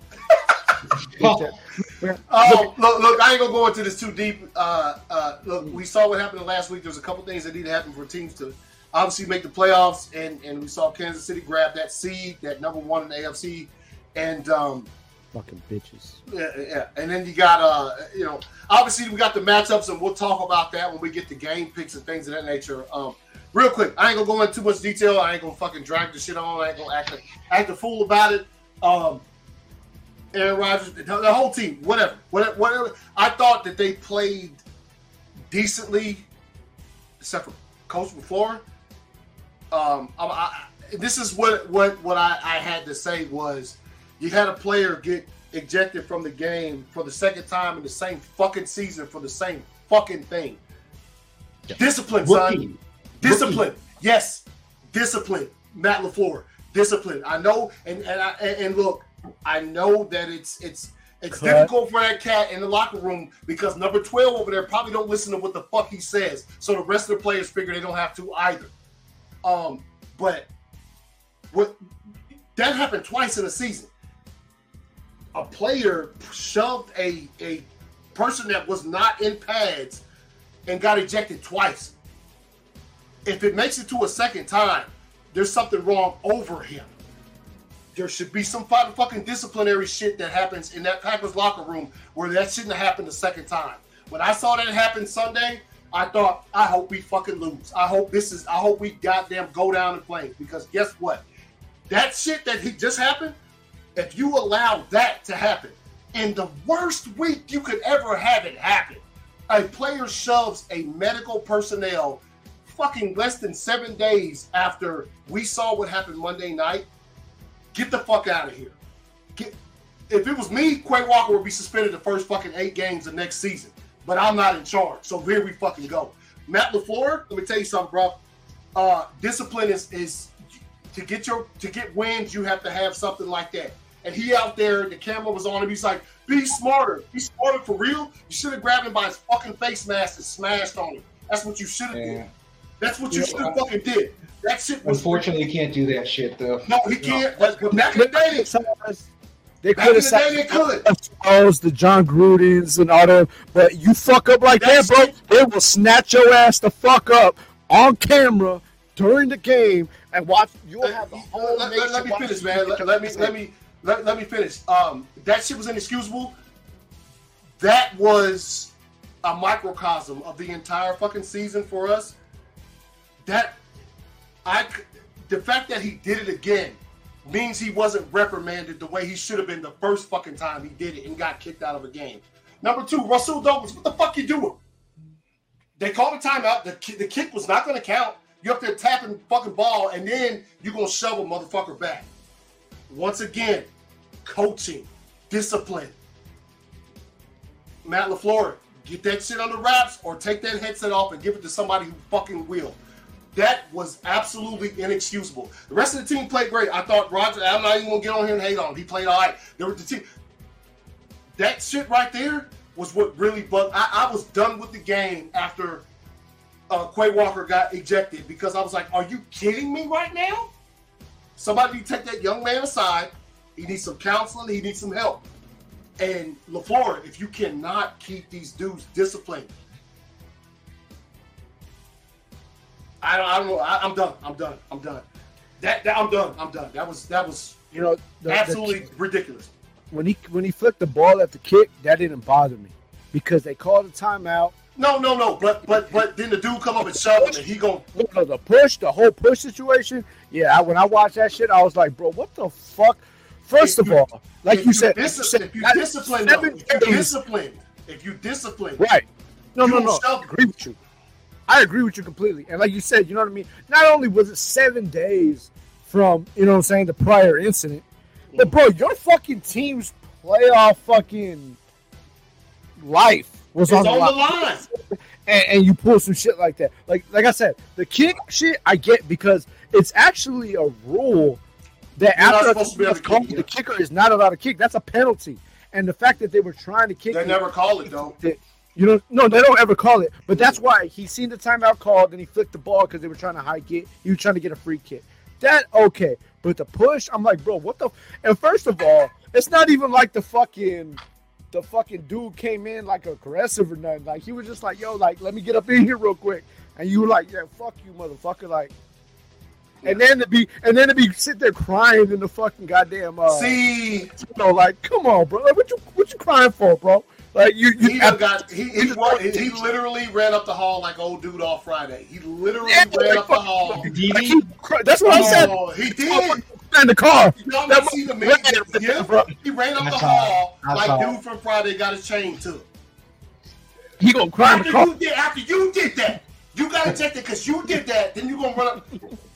Oh, look, look, I ain't gonna go into this too deep. Uh, uh, look, we saw what happened last week. There's a couple things that need to happen for teams to obviously make the playoffs, and and we saw Kansas City grab that seed, that number one in the AFC, and um, Fucking bitches. yeah, yeah, and then you got uh, you know, obviously we got the matchups, and we'll talk about that when we get the game picks and things of that nature. Um, real quick, I ain't gonna go into too much detail. I ain't gonna fucking drag the shit on. I ain't gonna act a, act a fool about it. Um, Aaron Rodgers, the, the whole team, whatever, whatever, whatever. I thought that they played decently, except for Coach LaFleur. Um, I, I, this is what what what I, I had to say was, you had a player get ejected from the game for the second time in the same fucking season for the same fucking thing. Discipline, son. Rookie. Discipline. Yes. Discipline. Matt LaFleur. Discipline. I know and and, I, and and look, I know that it's it's it's Cut. difficult for that cat in the locker room because number 12 over there probably don't listen to what the fuck he says. So the rest of the players figure they don't have to either. Um, but what that happened twice in a season. A player shoved a a person that was not in pads and got ejected twice. If it makes it to a second time, there's something wrong over him. There should be some fu- fucking disciplinary shit that happens in that Packers locker room where that shouldn't have happened the second time. When I saw that happen Sunday, I thought, I hope we fucking lose. I hope this is, I hope we goddamn go down in flames because guess what? That shit that he just happened, if you allow that to happen in the worst week you could ever have it happen, a player shoves a medical personnel fucking less than seven days after we saw what happened Monday night. Get the fuck out of here. Get, if it was me, Quay Walker would be suspended the first fucking eight games of next season. But I'm not in charge, so here we fucking go. Matt Lafleur, let me tell you something, bro. Uh, discipline is is to get your to get wins. You have to have something like that. And he out there, the camera was on him. He's like, "Be smarter, be smarter for real." You should have grabbed him by his fucking face mask and smashed on him. That's what you should have Yeah. did. That's what you Yeah. should have fucking did. That shit was Unfortunately, you can't do that shit though. no, he can't. But, but back in the day, They back could in have the day, they could. Charles, the Jon Grudens, and all them. But you fuck up like that, That's bro, it. they will snatch your ass the fuck up on camera during the game and watch. You'll have the whole let, nation let- let me finish, man. Let, let me let me let, let me finish. Um, that shit was inexcusable. That was a microcosm of the entire fucking season for us. That I the fact that he did it again means he wasn't reprimanded the way he should have been the first fucking time he did it and got kicked out of a game. Number two, Rasul Douglas, what the fuck you doing? They called a timeout. The, the kick was not going to count. You're up there tapping fucking ball, and then you're going to shove a motherfucker back. Once again, coaching, discipline. Matt LaFleur, get that shit on the wraps or take that headset off and give it to somebody who fucking will. That was absolutely inexcusable. The rest of the team played great. I thought Roger, I'm not even to get on here and hate on him. He played all right. There was the team. That shit right there was what really bugged. I, I was done with the game after uh, Quay Walker got ejected because I was like, "Are you kidding me right now?" Somebody take that young man aside. He needs some counseling. He needs some help. And Lafleur, if you cannot keep these dudes disciplined, I don't, I don't know. I, I'm done. I'm done. I'm done. That, that I'm done. I'm done. That was that was You know, the, the- absolutely ridiculous. when he when he flipped the ball at the kick, that didn't bother me because they called a timeout. No, no, no. But but but then the dude come up and shove him, and he go. No, no, the push, the whole push situation. Yeah, I, when I watched that shit, I was like, bro, what the fuck? First If of you- all, like if you said, dis- you said if you discipline, though, if you discipline, if you discipline, right? No, no, no. I agree with you. I agree with you completely. And like you said, you know what I mean. Not only was it seven days from you know what I'm saying the prior incident, but mm. bro, your fucking team's playoff fucking life was on, on the the line. line. and, and you pull some shit like that. Like like I said, the kick shit I get because it's actually a rule that You're after supposed to be able to is called, kick, yeah. the kicker is not allowed to kick. That's a penalty. And the fact that they were trying to kick, They it- never call it though. that- you know, no, they don't ever call it. But that's why he seen the timeout called and he flicked the ball because they were trying to high kick. He was trying to get a free kick. That okay, but the push, I'm like, bro, what the? And first of all, it's not even like the fucking, the fucking dude came in like aggressive or nothing. Like he was just like, yo, like let me get up in here real quick, and you were like, yeah, fuck you, motherfucker, like. And then to be, and then to be sit there crying in the fucking goddamn, uh, See, you know, like, come on, bro, like, what you, what you crying for, bro? Like you, you he done got he he, wa- he literally ran up the hall like old dude off Friday. He literally Yeah, ran like, up the hall. Like, he that's what I said. Oh, he did. In the car. Y'all That not see the motherfucker man? ran, Yeah, bro. he ran up I the hall it. Like saw dude from Friday got his chain took. He gonna cry in After the car. you did, after you did that, you got ejected because you did that. Then you're gonna run up.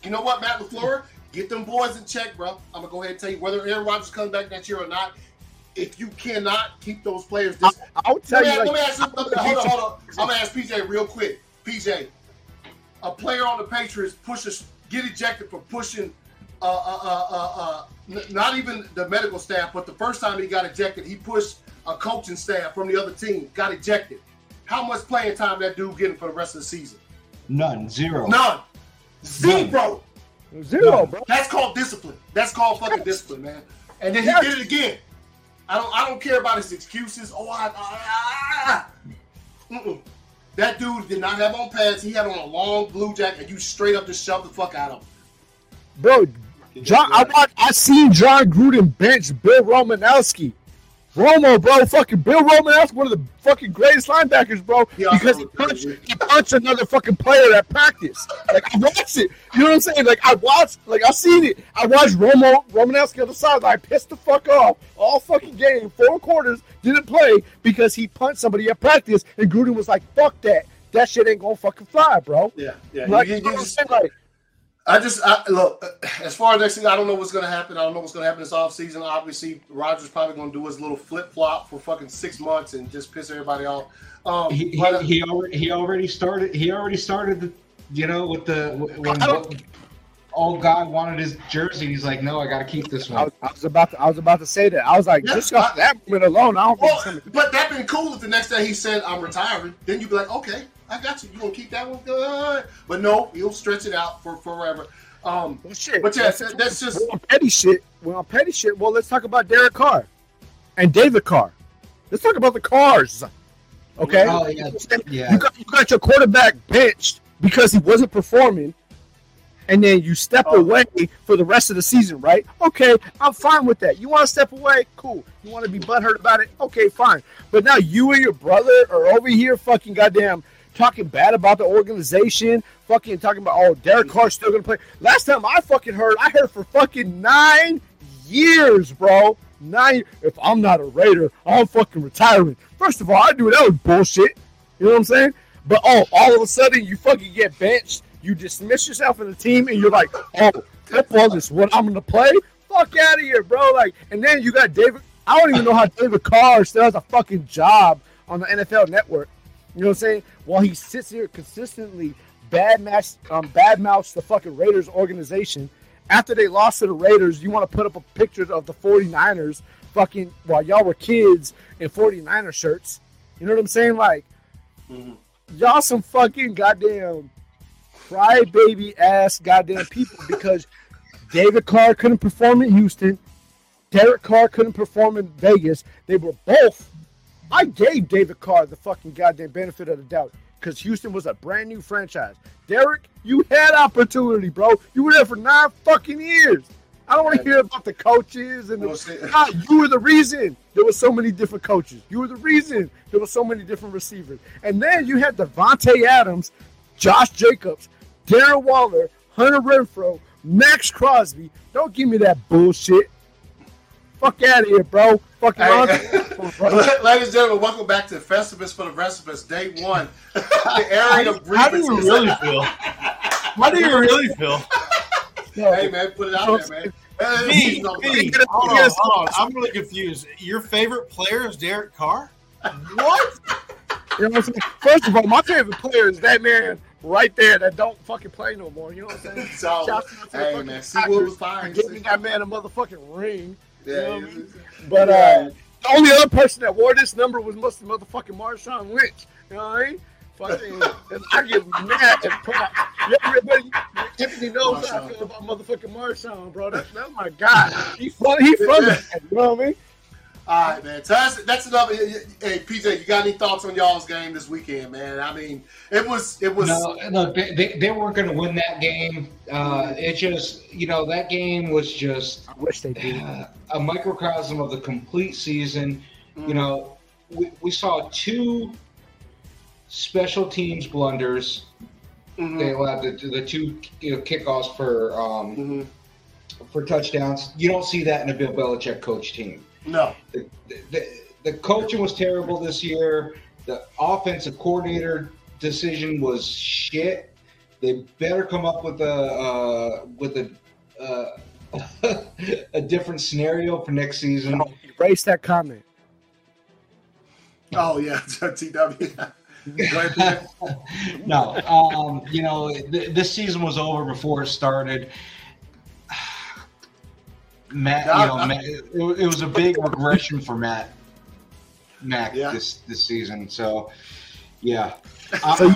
You know what, Matt Lafleur? Get them boys in check, bro. I'm gonna go ahead and tell you whether Aaron Rodgers comes back next year or not. If you cannot keep those players, this, I'll tell let, me, you, let me like, ask you. Hold on, hold on. I'm gonna ask PJ real quick. PJ, a player on the Patriots pushes get ejected for pushing. Uh, uh, uh, uh, uh, not even the medical staff, but the first time he got ejected, he pushed a coaching staff from the other team, got ejected. How much playing time that dude getting for the rest of the season? None, zero. None. Zero. zero, bro. That's called discipline. That's called fucking discipline, man. And then he Yes. did it again. I don't. I don't care about his excuses. Oh, I. I- I- Mm-mm. That dude did not have on pads. He had on a long blue jacket, and you straight up just shoved the fuck out of him. Bro, Jon, I watched, I seen Jon Gruden bench Bill Romanowski. Romo, bro, fucking Bill Romanowski, one of the fucking greatest linebackers, bro. Also because he punched, he punched another fucking player at practice. Like I watched it. You know what I'm saying? Like I watched, like I seen it. I watched Romo Romanowski on the sideline, pissed the fuck off all fucking game, four quarters, didn't play because he punched somebody at practice, and Gruden was like, "Fuck that." That shit ain't gonna fucking fly, bro. Yeah, yeah. Like, You- you you know what I'm just- saying? Like, I just I, look as far as next season. I don't know what's going to happen. I don't know what's going to happen this offseason. Obviously, Rodgers probably going to do his little flip flop for fucking six months and just piss everybody off. Um, He, but, uh, he, he already he already started he already started the you know with the when old guy wanted his jersey he's like no I got to keep this I one was, I was about to, I was about to say that. I was like, Yeah, just off that moment alone, I don't think well, somebody- but that'd been cool if the next day he said I'm retiring. Then you'd be like, okay, I got you. You gonna keep that one? Good. But no, he'll stretch it out for forever. Um, Well, shit. But yeah, that- that's just- We're petty shit. We're petty shit. Well, let's talk about Derek Carr and David Carr. Let's talk about the Carrs. Okay. Oh, yeah. Yeah. You got you got your quarterback benched because he wasn't performing, and then you step Oh. away for the rest of the season, right? Okay, I'm fine with that. You want to step away? Cool. You want to be butthurt about it? Okay, fine. But now you and your brother are over here fucking goddamn talking bad about the organization, fucking talking about oh Derek Carr's still gonna play. Last time I fucking heard, I heard for fucking nine years, bro. Nine. If I'm not a Raider, I'm fucking retiring. First of all, I knew that was bullshit. You know what I'm saying? But oh, all of a sudden you fucking get benched. You dismiss yourself in the team, and you're like, oh, football is what I'm gonna play. Fuck out of here, bro. Like, and then you got David. I don't even know how David Carr still has a fucking job on the NFL Network. You know what I'm saying? While he sits here consistently bad match, um, bad mouths the fucking Raiders organization. After they lost to the Raiders, you want to put up a picture of the 49ers fucking while y'all were kids in 49er shirts. You know what I'm saying? Like, y'all some fucking goddamn crybaby ass goddamn people because David Carr couldn't perform in Houston. Derek Carr couldn't perform in Vegas. They were both. I gave David Carr the fucking goddamn benefit of the doubt. because Houston was a brand new franchise. Derek, you had opportunity, bro. You were there for nine fucking years. I don't want to hear about the coaches and the, God, you were the reason there were so many different coaches. You were the reason there were so many different receivers. And then you had Davante Adams, Josh Jacobs, Darren Waller, Hunter Renfrow, Maxx Crosby. Don't give me that bullshit. Fuck out of here, bro. Fucking Hey, Ron- Ladies and gentlemen, welcome back to Festivus for the rest of us, day one. the airing of How do you really feel? How do you really feel? Hey man, put it out there, man. Hey, Me, you me. Hold on, hold on. I'm really confused. Your favorite player is Derek Carr? What? You know what I'm saying? First of all, my favorite player is that man right there that don't fucking play no more. You know what I'm saying? So, Shouts out to the hey man, see what was fine. giving that man a motherfucking ring. Yeah, you know yeah, But yeah. uh, the only other person that wore this number was must motherfucking Marshawn Lynch. You know what I mean? Fucking, and I get mad and put out. Everybody, Tiffany knows how I feel about motherfucking Marshawn, bro. That's, that's my guy. He from, he from that, you know what I mean? All right, man. So that's that's another. Hey, PJ, you got any thoughts on y'all's game this weekend, man? I mean, it was it was. No, look, they, they, they weren't going to win that game. Uh, it just, you know, that game was just I wish they did. uh, a microcosm of the complete season. Mm. You know, we, we saw two special teams blunders. Mhm, They allowed the, the two you know, kickoffs for um, mhm. for touchdowns. You don't see that in a Bill Belichick coach team. No, The, the, the coaching was terrible this year. The offensive coordinator decision was shit. They better come up with a uh, with a uh, a different scenario for next season. No, erase that comment. oh yeah, TW. Go ahead, no, um, you know, th- this season was over before it started. Matt, you know, Matt, it, it was a big regression for Matt, Mac Yeah. this this season. So, yeah, So you,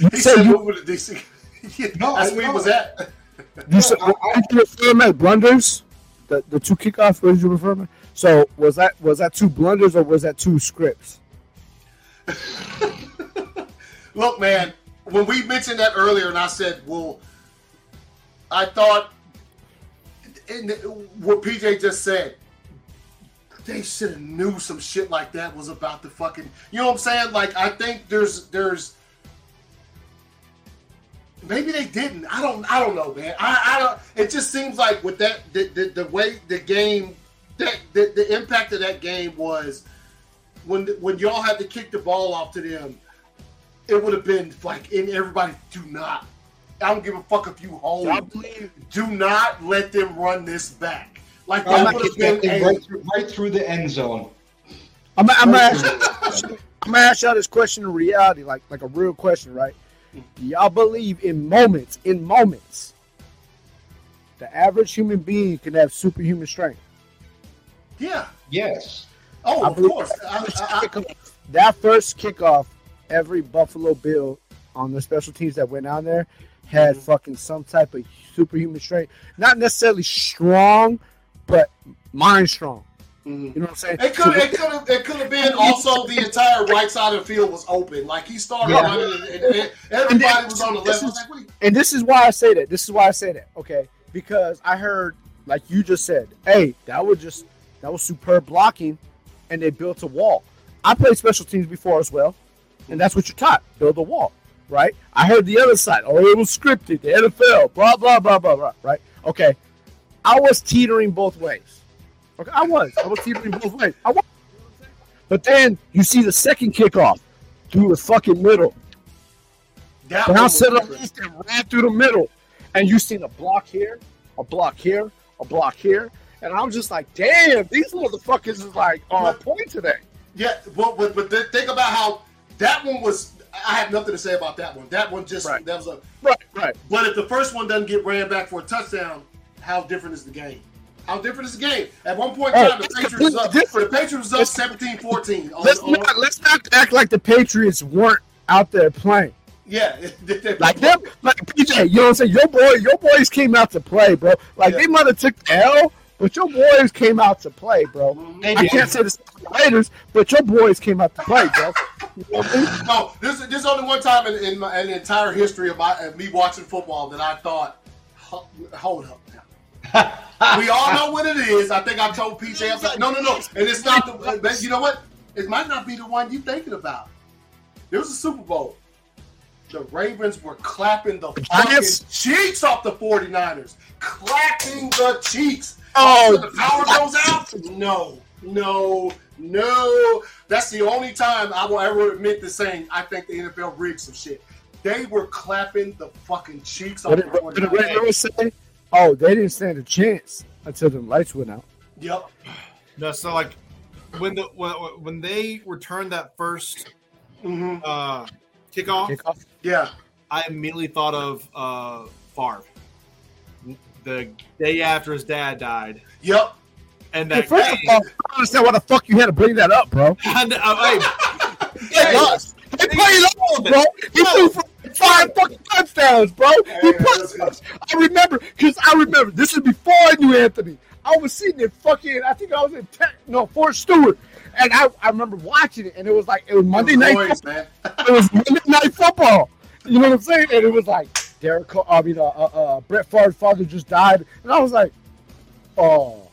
you He said said you, move to DC. Yeah, No, that's I where he was at. you said I- I- did you refer them as blunders? The the two kickoffs. What did you refer them? So was that was that two blunders or was that two scripts? Look, man, when we mentioned that earlier, and I said, well, I thought, in what PJ just said, they should have knew some shit like that was about to fucking. You know what I'm saying? Like, I think there's there's. Maybe they didn't. I don't. I don't know, man. I, I don't. It just seems like with that the, the, the way the game, that the, the impact of that game was when when y'all had to kick the ball off to them it would have been like, and everybody, do not. I don't give a fuck if you hold. Do not let them run this back. Like I'm that would have been a, right through, right through the end zone. I'm, I'm, Right gonna ask, I'm gonna ask y'all this question in reality, like like a real question, right? Do y'all believe in moments, in moments, the average human being can have superhuman strength? yeah. Yes. Oh, I of course. I, First I, I, kickoff- that first kickoff, every Buffalo Bill on the special teams that went out there had Mhm. fucking some type of superhuman strength. Not necessarily strong, but mind strong. mhm. You know what I'm saying? It could it could have it could have been also the entire right side of the field was open. Like he started Yeah. running and, and- and everybody was on the left. Is- like, you- and this is why I say that. This is why I say that. Okay, because I heard, like you just said, hey, that was just that was superb blocking, and they built a wall. I played special teams before as well, and that's what you're taught: build a wall, right? I heard the other side. Oh, it was scripted. The NFL, blah blah blah blah blah. Right? Okay, I was teetering both ways. Okay, I was. I was teetering both ways. I was. But then you see the second kickoff through the fucking middle. that Brown one was set up and ran through the middle. And you seen a block here, a block here, a block here. And I'm just like, damn, these motherfuckers is like on point today. Yeah, but but, but think about how that one was. I have nothing to say about that one. That one just Right. that was a. Right, right. But if the first one doesn't get ran back for a touchdown, how different is the game? How different is the game? At one point in Oh, time, the Patriots was up. different. The Patriots was up Let's- 17 14. Let's not let's not act like the Patriots weren't out there playing. yeah. Like them, like PJ, you know what I'm saying? Your boy, your boys came out to play, bro. Like Yeah. they might have took the L, but your boys came out to play, bro. They I did. can't say the Raiders, but your boys came out to play, bro. You know what I mean? No, this is this is only one time in, in, my, in the entire history of my of me watching football that I thought, hold up now. we all know what it is. I think I told PJ, I was like, no, no, no, and it's not the. You know what? It might not be the one you're thinking about. There was a Super Bowl. The Ravens were clapping the fucking cheeks off the 49ers. Clapping the cheeks. Oh, the power goes out? No, no, no. That's the only time I will ever admit to saying I think the NFL rigged some shit. They were clapping the fucking cheeks off What the did, what did 49ers. Ray Lewis say? Oh, they didn't stand a chance until the lights went out. Yep. No, so like when the when, when they returned that first hmm uh, kickoff, Kickoff. Yeah. I immediately thought of uh, Favre. The day after his dad died, Yep. and Hey, that first of all, I don't understand why the fuck you had to bring that up, bro. and, uh, hey, They lost. They played up, bro. He threw for five fucking touchdowns, bro. He put, I remember because I remember this is before I knew Anthony. I was sitting in fucking. I think I was in tech, no Fort Stewart, and I, I remember watching it, and it was like it was Monday night. Boys, man. It was Monday night football. You know what I'm saying? And it was like Derek. Carr- I mean, uh, uh, uh, Brett Favre's father just died, and I was like, oh,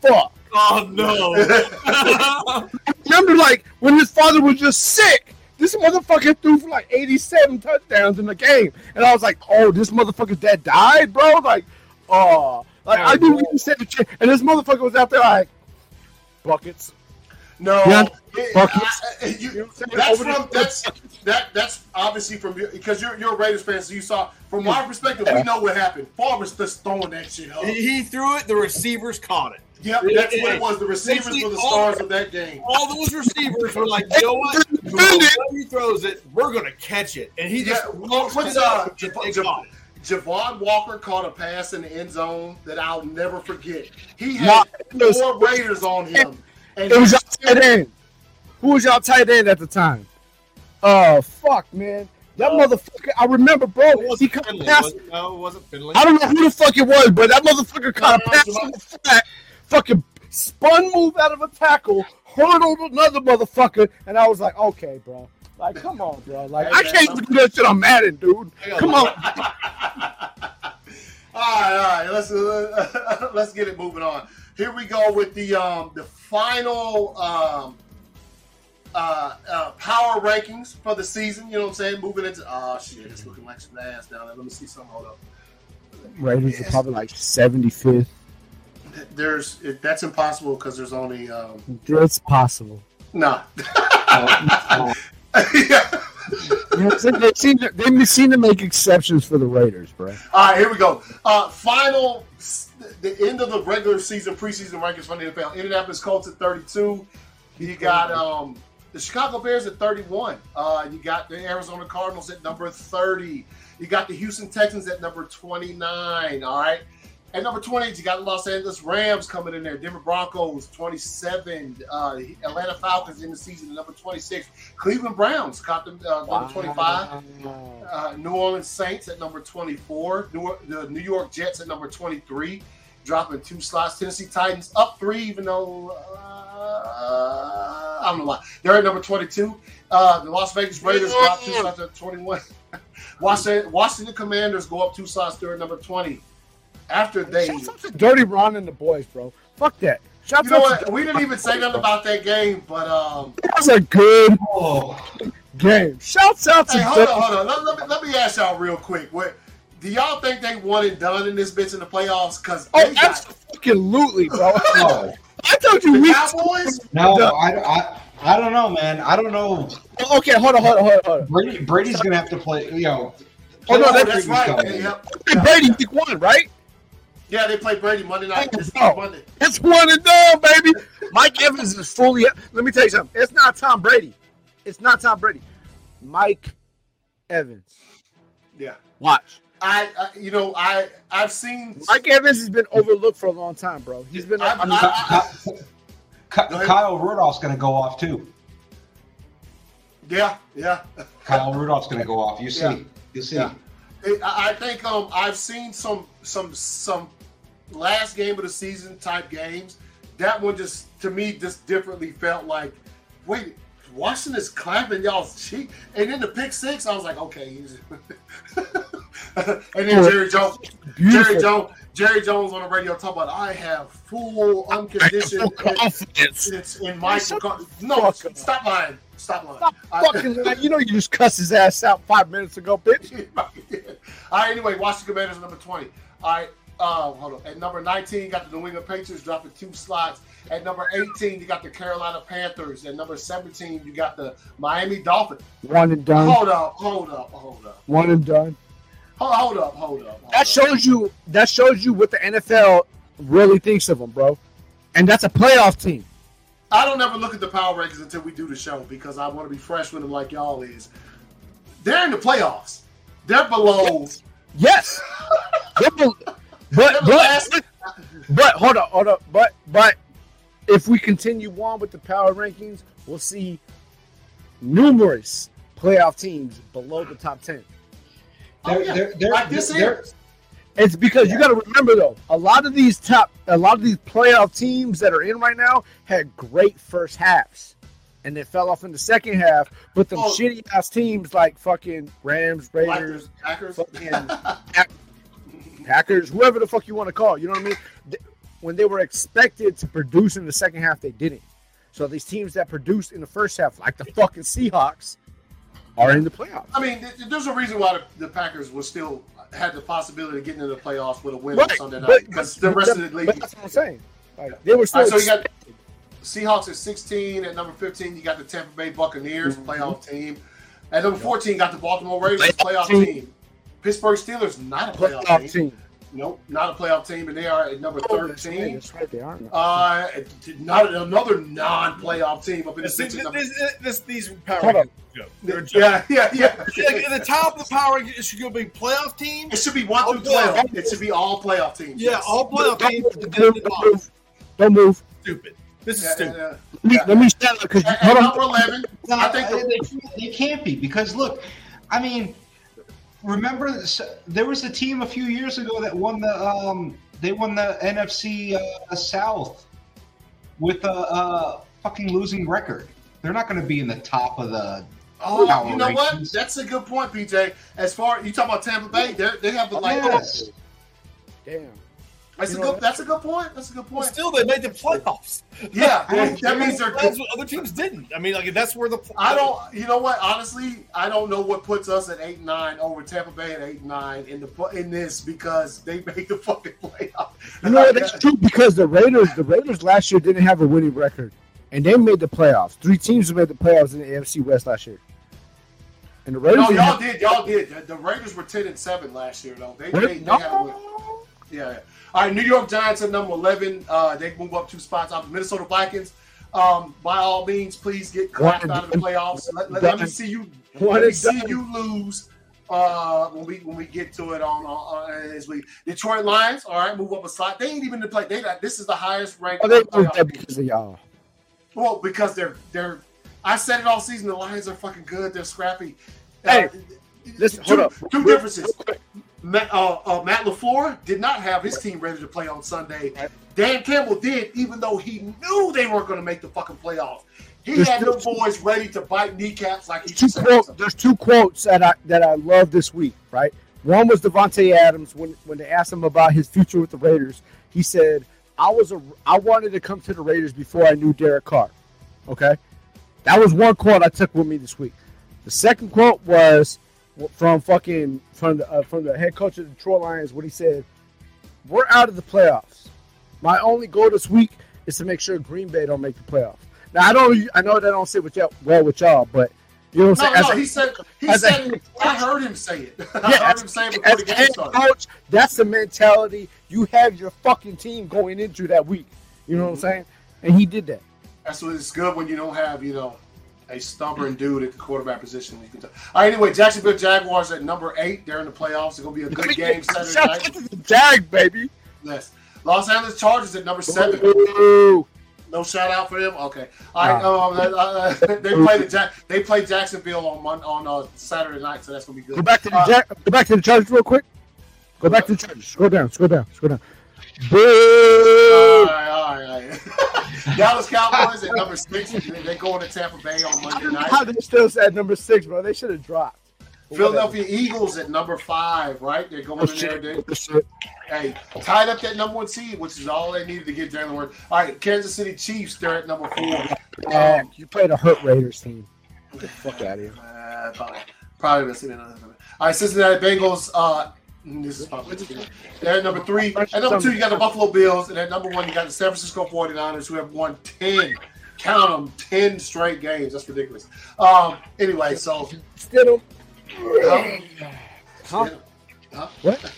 fuck. oh no, I remember like when his father was just sick. This motherfucker threw for like 87 touchdowns in the game. And I was like, oh, this motherfucker's dad died, bro? Like, oh. Like, I knew we said the shit. And this motherfucker was out there like, buckets. No, Yeah. it- Buckets. I- I- you- You know what I'm saying? that's from that's that that's obviously from your- because you're you're a Raiders fan, so you saw from my perspective, we know what happened. Favre's just throwing that shit up. he, he threw it. The receivers caught it. Yep, that's what it was. The receivers were the stars of that game. All those receivers were like, you know what? No he throws it, we're gonna catch it, and he just Yeah, walks what's, it up uh, and Jav- Jav- Javon Walker caught a pass in the end zone that I'll never forget. He had it was- four Raiders on him. And It was y'all tight end. Who was y'all tight end at the time? Oh, fuck, man. That motherfucker, I remember, bro. He wasn't caught a Finley. pass Was? No, it wasn't Finley. I don't know who the fuck it was, but that motherfucker caught a No, pass Jamal- on the flat, fucking spun move out of a tackle, hurdled another motherfucker, and I was like, okay, bro. Like, come on, bro. Like, I can't even do that shit on Madden, dude. Come on. all right, all right. Let's uh, let's get it moving on. Here we go with the um the final um uh, uh power rankings for the season. You know what I'm saying? Moving into oh shit, it's looking like some ass down there. Let me see something. Hold up. Raiders are probably like 75th. There's it, that's impossible because there's only um It's possible. nah. Uh, yeah. They seem to, they seem to make exceptions for the Raiders, bro. All right, here we go. Uh, final, the end of the regular season, preseason rankings for the NFL. Indianapolis Colts at 32. You got um, the Chicago Bears at 31. Uh, you got the Arizona Cardinals at number 30. You got the Houston Texans at number 29. All right. At number 28, you got the Los Angeles Rams coming in there. Denver Broncos, 27. Uh, Atlanta Falcons in the season number 26. Cleveland Browns caught them uh, number 25. Uh, New Orleans Saints at number 24. New, the New York Jets at number 23, dropping two slots. Tennessee Titans up three, even though uh, I don't know why. They're at number 22. Uh, the Las Vegas Raiders drop two slots at 21. Washington, Washington Commanders go up two slots. They're at number 20. After they, Shouts out to Dirty Ron and the boys, bro. Fuck that. Shouts you know what? We didn't even say nothing about that game, but um, That was a good oh, game. Shouts out to Hey, hold on, hold on. Let, let me, let me ask y'all real quick. What do y'all think they won and done in this bitch in the playoffs? Because Oh, got absolutely, bro. no, I told you the we. Cowboys. no, I, I, I don't know, man. I don't know. Okay, hold on, hold on, hold on, hold on. Brady, Brady's gonna have to play. You know, Oh, no, that's That's right. yep. Hey, Brady, week one, right? Yeah, they play Brady Monday night. This Oh. Monday. It's one and done, baby. Mike Evans is fully. Let me tell you something. It's not Tom Brady. It's not Tom Brady. Mike Evans. Yeah. Watch. I, I, you know, I, I've seen. Mike Evans has been overlooked for a long time, bro. He's been. I, I- mean, I- Ky- Ky- Kyle Rudolph's gonna go off too. Yeah, yeah. Kyle Rudolph's gonna go off. You see, Yeah. you see. Yeah. It- I I think um, I've seen some, some, some last game of the season type games, that one just to me just differently felt like, wait, Washington is clapping y'all's cheek, and then the pick six, I was like, okay. he's- and then Jerry Jones, Jerry Jones, Jerry Jones on the radio talking about I have full unconditioned Full confidence. it's in my no, stop lying, stop lying. Stop I- fucking lying. You know you just cussed his ass out five minutes ago, bitch. All right, anyway, Washington Commanders number 20. All right, uh, hold on. At number 19, you got the New England Patriots dropping two slots. At number 18, you got the Carolina Panthers. At number 17, you got the Miami Dolphins. One and done. Hold up, hold up, hold up. One and done. Hold, hold up, hold up. hold That up. shows you. That shows you what the NFL really thinks of them, bro. And that's a playoff team. I don't ever look at the power rankings until we do the show because I want to be fresh with them like y'all is. They're in the playoffs. They're below. Yes. They're bel- but but, but hold on, hold on. But but if we continue on with the power rankings, we'll see numerous playoff teams below the top ten. Oh, They're- yeah. they're- they're- like this is. It's because you got to remember though, a lot of these top, a lot of these playoff teams that are in right now had great first halves, and they fell off in the second half. But them Oh. shitty ass teams like fucking Rams, Raiders, Packers, Packers. fucking Packers, whoever the fuck you want to call, you know what I mean? When they were expected to produce in the second half, they didn't. So these teams that produced in the first half, like the fucking Seahawks, are in the playoffs. I mean, there's a reason why the, Packers was still had the possibility of getting into the playoffs with a win on Right, Sunday night because the rest of the But league. that's what I'm saying. Like they were still. right, so you got Seahawks at 16. At number 15, you got the Tampa Bay Buccaneers, Mhm. playoff team. At number 14, got the Baltimore Ravens, playoff team. Team. Pittsburgh Steelers, not a playoff, playoff team. team. Nope, not a playoff team, and they are at number Oh, that's 13. right, that's right, they are. Uh, not another non-playoff team up in the This, six. this, this, this, these power Hold rankings go. They're a joke. Yeah, yeah, yeah. Like, at the top of the power it should go be playoff team. It should be one All through twelve. playoff. It should be all playoff teams. Yeah, yes. all playoff Don't teams. move, don't the move, don't move. Don't move. Stupid. This is Yeah, stupid. yeah, Let me, let me stand up because hold on. number eleven, No, I think the- they, they can't be because look, I mean, remember there was a team a few years ago that won the um they won the NFC uh, South with a, uh fucking losing record. They're not going to be in the top of the. Oh, Power you know what? That's a good point, PJ. As far you talk about Tampa Bay, they they have the like. Yes. Damn. That's a You know good. That's a good point. That's a good Well, point. still, they made the playoffs. Yeah, that, that means they're. That's what other teams didn't. I mean, like that's where the I don't. You know what? Honestly, I don't know what puts us at eight and nine over Tampa Bay at eight and nine in the in this because they made the fucking playoffs. You know what? That's true because the Raiders, the Raiders last year didn't have a winning record, and they made the playoffs. Three teams made the playoffs in the AFC West last year. And the Raiders. No, y'all have- did. Y'all did. The, the Raiders were ten and seven last year, though. They, What? they, they had a win. Yeah. All right, New York Giants at number 11. Uh, they move up two spots off the Minnesota Vikings. Um, by all means, please get clapped out of the playoffs. Let, let, let me see you. Let me see you lose uh, when we when we get to it on, on, on as we Detroit Lions. All right, move up a slot. They ain't even in the play. They got this is the highest ranked. Oh, they that because of y'all. Well, because they're they're. I said it all season. The Lions are fucking good. They're scrappy. Hey, Uh, listen, two, hold up. two differences. Matt, uh, uh, Matt LaFleur did not have his team ready to play on Sunday. Dan Campbell did, even though he knew they weren't going to make the fucking playoffs. He There's had them boys ready to bite kneecaps like he two said. quotes. There's two quotes that I that I love this week. Right. One was Davante Adams when when they asked him about his future with the Raiders. He said, "I was a I wanted to come to the Raiders before I knew Derek Carr." Okay, that was one quote I took with me this week. The second quote was from fucking from the uh, from the head coach of the Detroit Lions when he said, "We're out of the playoffs. My only goal this week is to make sure Green Bay don't make the playoffs." Now I don't I know that don't sit with y'all well with y'all, but you know what No, I'm saying. no, As a- he said he said. I heard him say it. I yeah, heard as, him say it before as the a game started. coach, that's the mentality you have your fucking team going into that week. You know what I'm saying? And he did that. That's what it's good when you don't have, you know, a stubborn dude at the quarterback position. You can tell. All right, anyway, Jacksonville Jaguars at number eight. They're in the playoffs. It's going to be a good game Saturday night. to the Jag, baby. Yes. Los Angeles Chargers at number seven. Ooh. No shout out for them. Okay. All right. Um, uh, uh, they play the Jack. They play Jacksonville on Mon- on uh, Saturday night, so that's gonna be good. Go back to the Uh, go back to the Chargers real quick. Go back to the Chargers. Scroll down. Scroll down. Scroll down. Boo! All right, all right, all right. Dallas Cowboys at number six. They're going to Tampa Bay on I Monday don't know night. how they still at number six, bro. They should have dropped. Philadelphia Eagles at number five, right? They're going in there. They, Whatever. Shit. hey, tied up that number one seed, which is all they needed to get Jalen Ward. All right, Kansas City Chiefs, they're at number four. Man, you played a hurt Raiders team. Get the fuck out of here. Uh, probably, probably missing another. All right, Cincinnati Bengals. Uh, this is probably they're at number three. At number two, you got the Buffalo Bills, and at number one, you got the San Francisco 49ers, who have won ten. Count them, ten straight games. That's ridiculous. Um. Anyway, so Still, huh? Huh? Huh? What?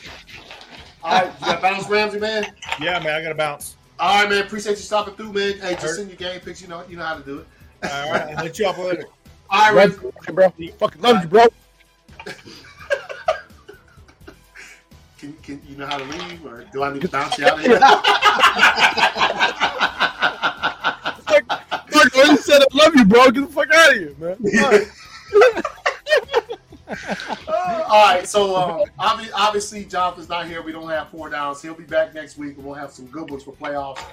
All right, you got bounce Ramsey, man. Yeah, man, I got to bounce. All right, man. Appreciate you stopping through, man. Hey, just Hurt. send your game picks. You know, you know how to do it. All right, I'll hit you up later. All right, love Ramsey. bro. Fucking love you, bro. Can, can you know how to leave, or do I need to bounce you out of here? Fuck, fuck, when you said I love you, bro. Get the fuck out of here, man. All right, so um, obvi- obviously Jonathan's not here. We don't have four downs. He'll be back next week, and we'll have some good ones for playoffs.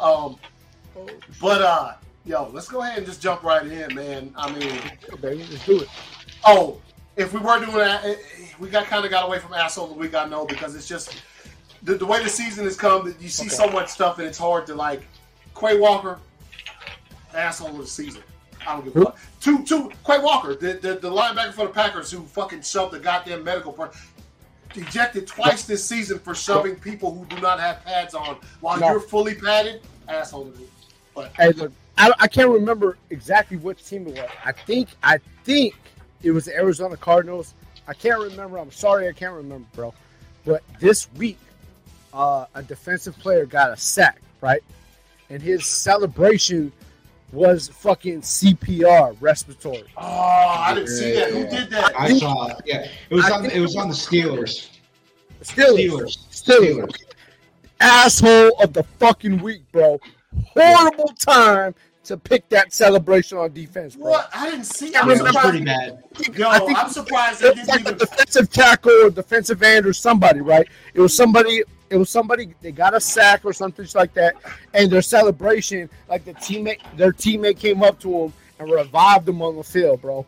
Um, but uh, yo, let's go ahead and just jump right in, man. I mean, let's do it. oh, if we were doing that, we got kind of got away from asshole of the week. I know because it's just the, the way the season has come. That you see so much stuff, and it's hard to like. Quay Walker, asshole of the season. I don't give a fuck. Two, two, Quay Walker, the, the, the linebacker for the Packers who fucking shoved the goddamn medical part. Ejected twice this season for shoving people who do not have pads on while No. you're fully padded. Asshole of the But Hey, look, I, I can't remember exactly which team it was. I think I think it was the Arizona Cardinals. I can't remember. I'm sorry, I can't remember, bro. But this week, uh, a defensive player got a sack, right? And his celebration was fucking CPR, respiratory. oh, I didn't see that. Who did that? I saw it. Yeah, it was I on. It was on the Steelers. Steelers, Steelers. Steelers, asshole of the fucking week, bro. Horrible time to pick that celebration on defense, bro. What? I didn't see. I I'm was surprised. pretty bad. Yo, I think I'm surprised they it was didn't like a defensive tackle or defensive end or somebody, right? It was somebody. It was somebody. They got a sack or something like that, and their celebration, like the teammate, their teammate came up to him and revived him on the field, bro.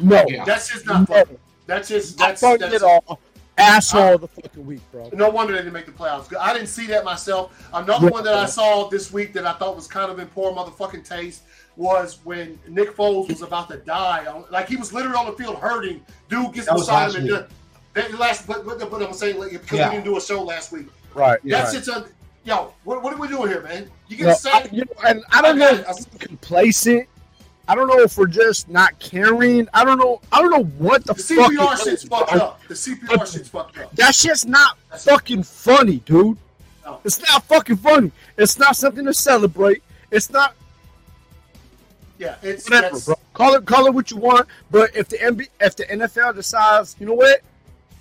No, Yeah. That's just not no, fun. That's just not that's, fun that's at all. Asshole of the fucking week, bro. No wonder they didn't make the playoffs. I didn't see that myself. Another Yeah. one that I saw this week that I thought was kind of in poor motherfucking taste was when Nick Foles was about to die. Like he was literally on the field hurting. Dude gets That was beside last him and week. that last. But, but, but I'm saying like, because Yeah. we didn't do a show last week. Right. That's right. it's a yo. What, what are we doing here, man? You get No, a I, sack. you know, and I don't know I- if complacent. I don't know if we're just not caring. I don't know. I don't know what the, The fuck. CPR it shit's is, fucked bro. up. The CPR shit's fucked up. That shit's not fucking funny, dude. No. It's not fucking funny. It's not something to celebrate. It's not Yeah, it's whatever, bro. Call it call it what you want. But if the MB, if the NFL decides, you know what,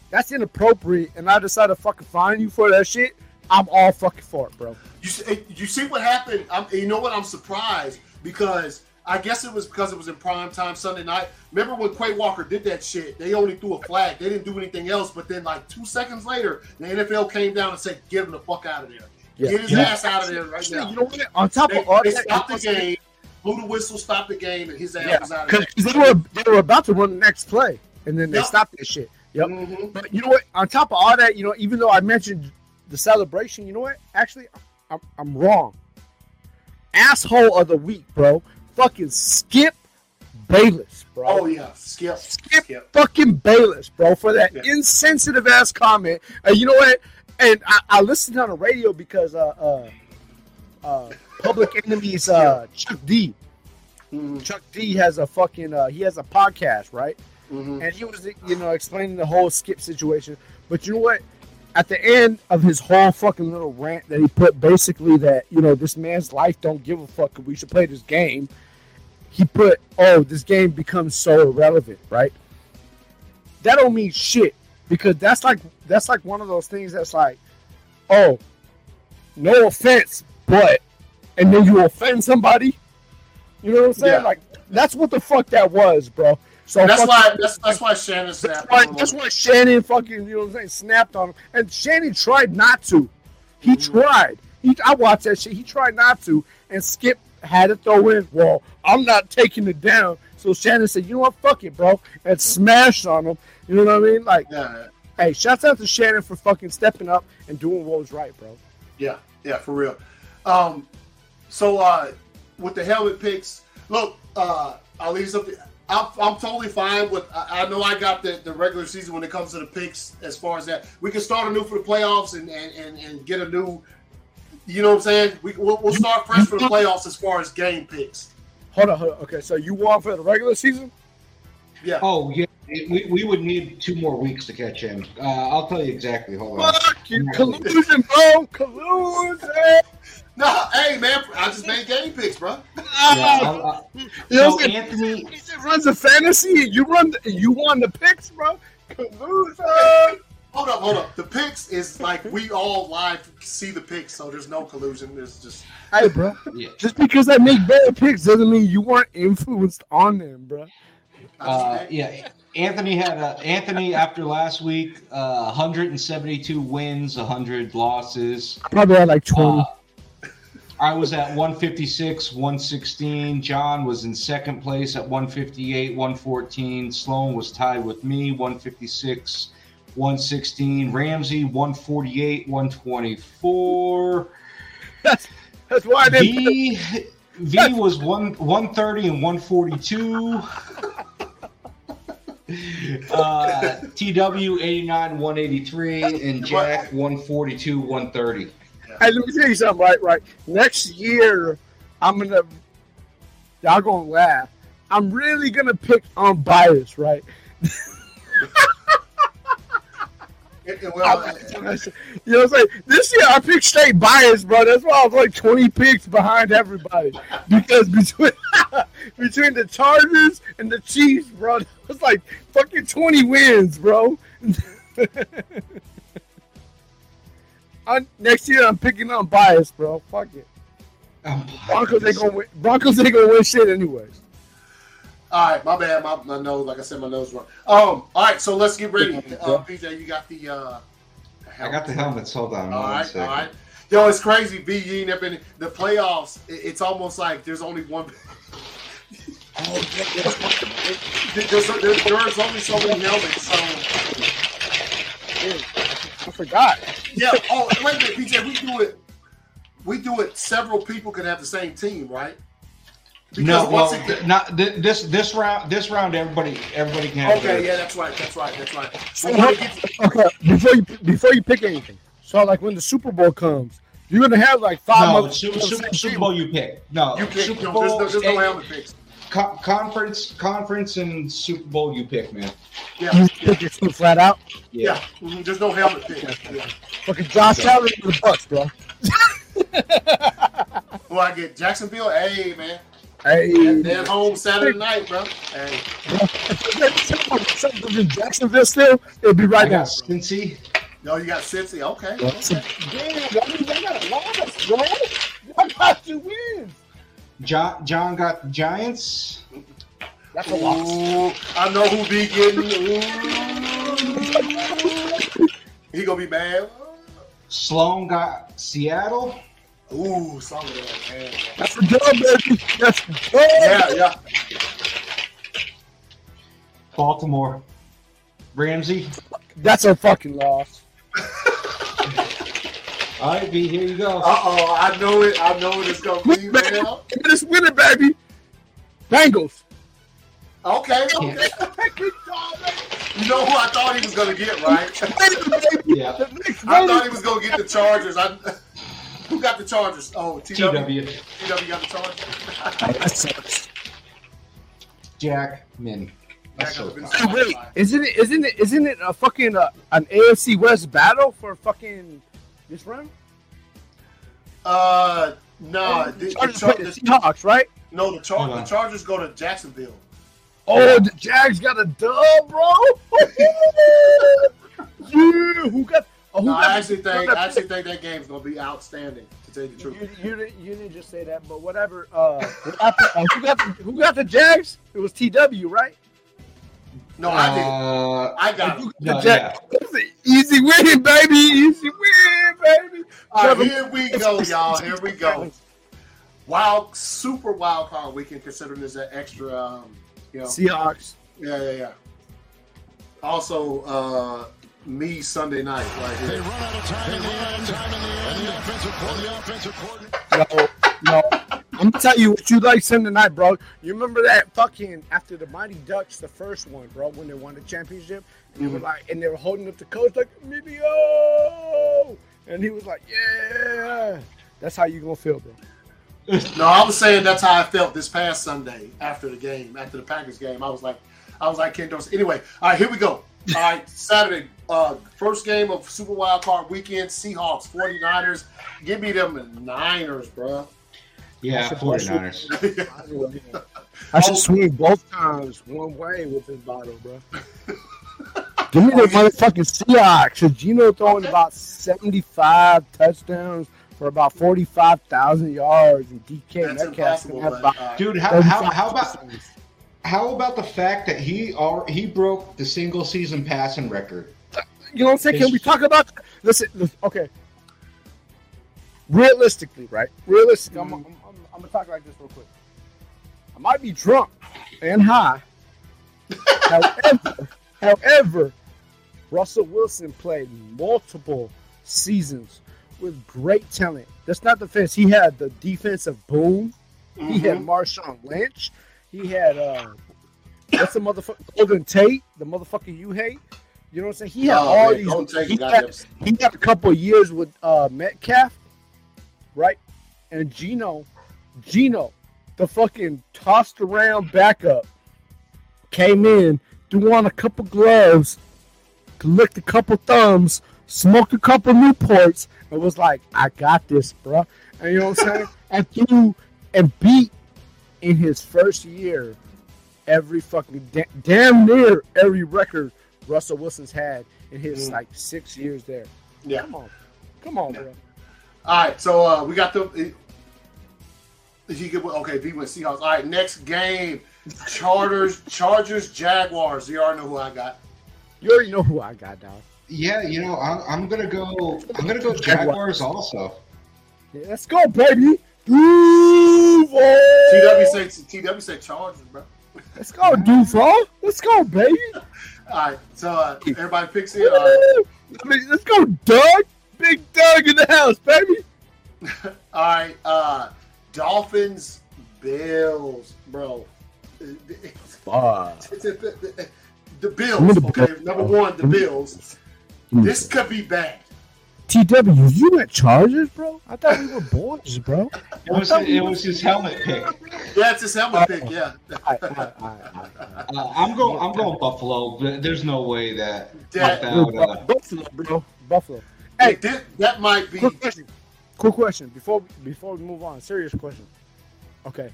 that's inappropriate, and I decide to fucking fine you for that shit, I'm all fucking for it, bro. You see, you see what happened? I'm, you know what? I'm surprised because I guess it was because it was in prime time Sunday night. Remember when Quay Walker did that shit? They only threw a flag. They didn't do anything else. But then, like two seconds later, the NFL came down and said, "Get him the fuck out of there. Yeah. Get his You know- ass out of there right Actually, now." you know what? On top They, of all they that, stopped the game. Blew the whistle, stopped the game, and his ass Yeah, was out of there. because they were they were about to run the next play, and then they Yep. stopped that shit. Yep. Mhm. But you know what? On top of all that, you know, even though I mentioned the celebration, you know what? Actually, I'm, I'm wrong. Asshole of the week, bro. Fucking Skip Bayless, bro. Oh yeah, skip, Skip skip. fucking Bayless, bro, for that Yeah. insensitive ass comment. And you know what? And I, I listened on the radio because uh uh uh Public Enemies uh Chuck D. Mhm. Chuck D has a fucking uh he has a podcast, right? Mhm. and he was you know explaining the whole skip situation but you know what at the end of his whole fucking little rant that he put basically that you know this man's life don't give a fuck if we should play this game he put oh this game becomes so irrelevant right that don't mean shit because that's like that's like one of those things that's like oh no offense but and then you offend somebody you know what i'm saying Yeah. like that's what the fuck that was bro so That's fucking- why. That's, that's why Shannon that's snapped. why, on him. that's why Shannon fucking, you know what I'm saying, snapped on him. And Shannon tried not to. He Mhm. tried. He, I watched that shit. He tried not to, and Skip had to throw in. Well, I'm not taking it down. So Shannon said, "You know what? Fuck it, bro," and smashed on him. You know what I mean? Like, Yeah, hey, shouts out to Shannon for fucking stepping up and doing what was right, bro. yeah, yeah, for real. Um, so uh, with the helmet picks, look, uh, I'll leave something. I'm, I'm totally fine with. I, I know I got the, the regular season when it comes to the picks. As far as that, we can start anew for the playoffs and and, and, and get a new. You know what I'm saying? We, we'll, we'll start fresh for the playoffs as far as game picks. Hold on, hold on. Okay, so you won for the regular season? Yeah. Oh yeah, we, we would need two more weeks to catch him. Uh, I'll tell you exactly. Hold on. Fuck you, collusion, bro, collusion. No, hey man, I just made game picks, bro. Yeah, I'll- I'll- You know so what I'm saying? Anthony, He runs a fantasy. You run. The, you won the picks, bro. Collusion. Hold up, hold up. The picks is like we all live see the picks, so there's no collusion. There's just Hey, bro. yeah, Just because I make better picks doesn't mean you weren't influenced on them, bro. Uh, yeah. Anthony had a Anthony after last week, uh, 172 wins, 100 losses. Probably had like twenty. Uh, I was at 156, 116. John was in second place at 158, 114. Sloan was tied with me, 156, 116. Ramsey, 148, 124. that's that's why I didn't. V V was one 130 and 142. Uh, TW 89 183 and Jack 142 130. Hey, let me tell you something. Right, right. Next year, I'm gonna. Y'all gonna laugh. I'm really gonna pick on bias, right? well, You know what I'm saying? This year I picked straight bias, bro. That's why I was like 20 picks behind everybody. Because between between the Chargers and the Chiefs, bro, it was like fucking 20 wins, bro. I, next year I'm picking on bias, bro. Fuck it. Broncos ain't gonna win. Broncos ain't gonna win shit anyways. All right, my bad. My, my nose, like I said, my nose wrong. Um, all right, so let's get ready. Uh, PJ, you got the. Uh, I got the helmets. Hold on. All one right, second. all right. Yo, it's crazy. B, you ain't never been the playoffs. it- It's almost like there's only one. there's, there's, there's only so many helmets. So I forgot. yeah. Oh, wait a minute, PJ. We do it. We do it. Several people can have the same team, right? No, well, once it th- not th- this this round. This round, everybody everybody can have Okay, yeah, that's right. That's right. That's right. So when it Okay, before you before you pick anything, so like when the Super Bowl comes, you're gonna have like five. No, other- Super, Super, Super Bowl you pick. No, you pick. Super No, Bowl. there's, no, there's no helmet picks. co- conference, conference, and Super Bowl you pick, man. Yeah, You yeah, pick your team flat out. yeah. Mhm, There's no helmet picks. Yeah. Fucking Josh Allen with the Bucks, bro. Who I get? Jacksonville. Hey, man. Hey, They're at home Saturday night, bro. Hey. something in Jacksonville still, it'll be I right now. got Cincy. Oh, no, you got Cincy. Okay. Damn, that means I got a loss, bro. I got two wins. John John got the Giants. That's a loss. Ooh, I know who be getting. Ooh. He gonna be mad. Sloan got Seattle. Ooh, some of that. Man. That's a job, baby. That's a dub. Yeah, yeah. Baltimore. Ramsey. That's a fucking loss. All right, B. Here you go. Uh oh, I know it. I know it's gonna be, man. Just win it, baby. Bengals. Okay, okay. You know who I thought he was gonna get, right? Yeah. I thought he was gonna get the Chargers. I, who got the Chargers? Oh, TW. TW. TW got the Chargers. That sucks. Jack Min. So tough. Hey, wait, isn't it? Isn't it? Isn't it a fucking uh, an AFC West battle for fucking this round? Uh, no, the, the, Chargers Char- play the the, Seahawks, right? no, the, Char- the. Chargers go to Jacksonville. Oh, the Jags got a dub, bro. yeah, who got? Oh, who No, I actually think who got- I actually think that game's gonna be outstanding. To tell you the truth, You, you, didn't, you didn't just say that, but whatever. Uh, who got the, uh, who got the, who got the Jags? It was TW, right? no, I did. Uh, I got it. Who no, the Jags? It easy win, baby. Easy win, baby. All right, here we go, y'all. Here we go. Wild, super wild card weekend, considering there's an extra, um, you know. Seahawks. Yeah, yeah, yeah. Also, uh, me Sunday night right here. They here. run out of time in the end. Time in the end. The offensive coordinator. The offensive coordinator. No, no. I'm gonna tell you what you like Sunday night, bro. You remember that fucking after the Mighty Ducks, the first one, bro, when they won the championship, and they were mm-hmm. like, and they were holding up the coach like Emilio, oh! and he was like, yeah. That's how you gonna feel, bro. No, I was saying that's how I felt this past Sunday after the game, after the Packers game. I was like, I was like Ken Dorsey. Anyway, all right, here we go. All right, Saturday, uh, first game of Super Wild Card Weekend, Seahawks, 49ers. Give me them Niners, bro. Yeah, 49ers. I should swing both times one way with this bottle, bro. Give me the motherfucking Seahawks. Cause Geno throwing about 75 touchdowns for about 45,000 yards, and DK That's Metcalf's impossible. gonna have about uh, Dude, how, how, how about how about the fact that he al- he broke the single season passing record? You know what I'm saying? Can we talk about? Listen, listen okay. Realistically, right? Realistically, I'm, I'm, I'm, I'm gonna talk like this real quick. I might be drunk and high. however, however, Russell Wilson played multiple seasons with great talent. That's not the fence. He had the defensive boom. He had Marshawn Lynch. He had uh, what's the motherfucker? Golden Tate, the motherfucker you hate. You know what I'm saying? He had all man, these. he, had, he got a couple of years with uh, Metcalf, right? And Geno, Geno, the fucking tossed around backup, came in, threw on a couple gloves, licked a couple thumbs, smoked a couple Newports, and was like, "I got this, bro." And you know what I'm saying? and threw and beat in his first year every fucking da- damn near every record Russell Wilson's had in his Mm. like six years there. Yeah. Come on, come on, bro. All right, so uh, we got the. He could, okay, V went Seahawks. All right, next game, Chargers, Chargers, Jaguars. You already know who I got. You already know who I got, dog. Yeah, you know, I'm, I'm gonna go. I'm gonna go Jaguars also. Yeah, let's go, baby. Duval. TW say TW say Chargers, bro. Let's go, Duval. Let's go, baby. All right, so uh, everybody picks it. All right, Woo! I mean, let's go, Doug. Big Doug in the house, baby. all right. Uh, Dolphins, Bills, bro. Fuck. The Bills, the okay. Number one, the Bills. This could be bad. TW, you at Chargers, bro? I thought we were boys, bro. It was it was his helmet pick. Yeah, it's his helmet pick. Yeah. Uh, I'm going. I'm going Buffalo. There's no way that That- without, uh, Buffalo, bro. Buffalo. Hey, Hey, that, that might be. quick question. Quick question. Before before we move on, serious question. Okay.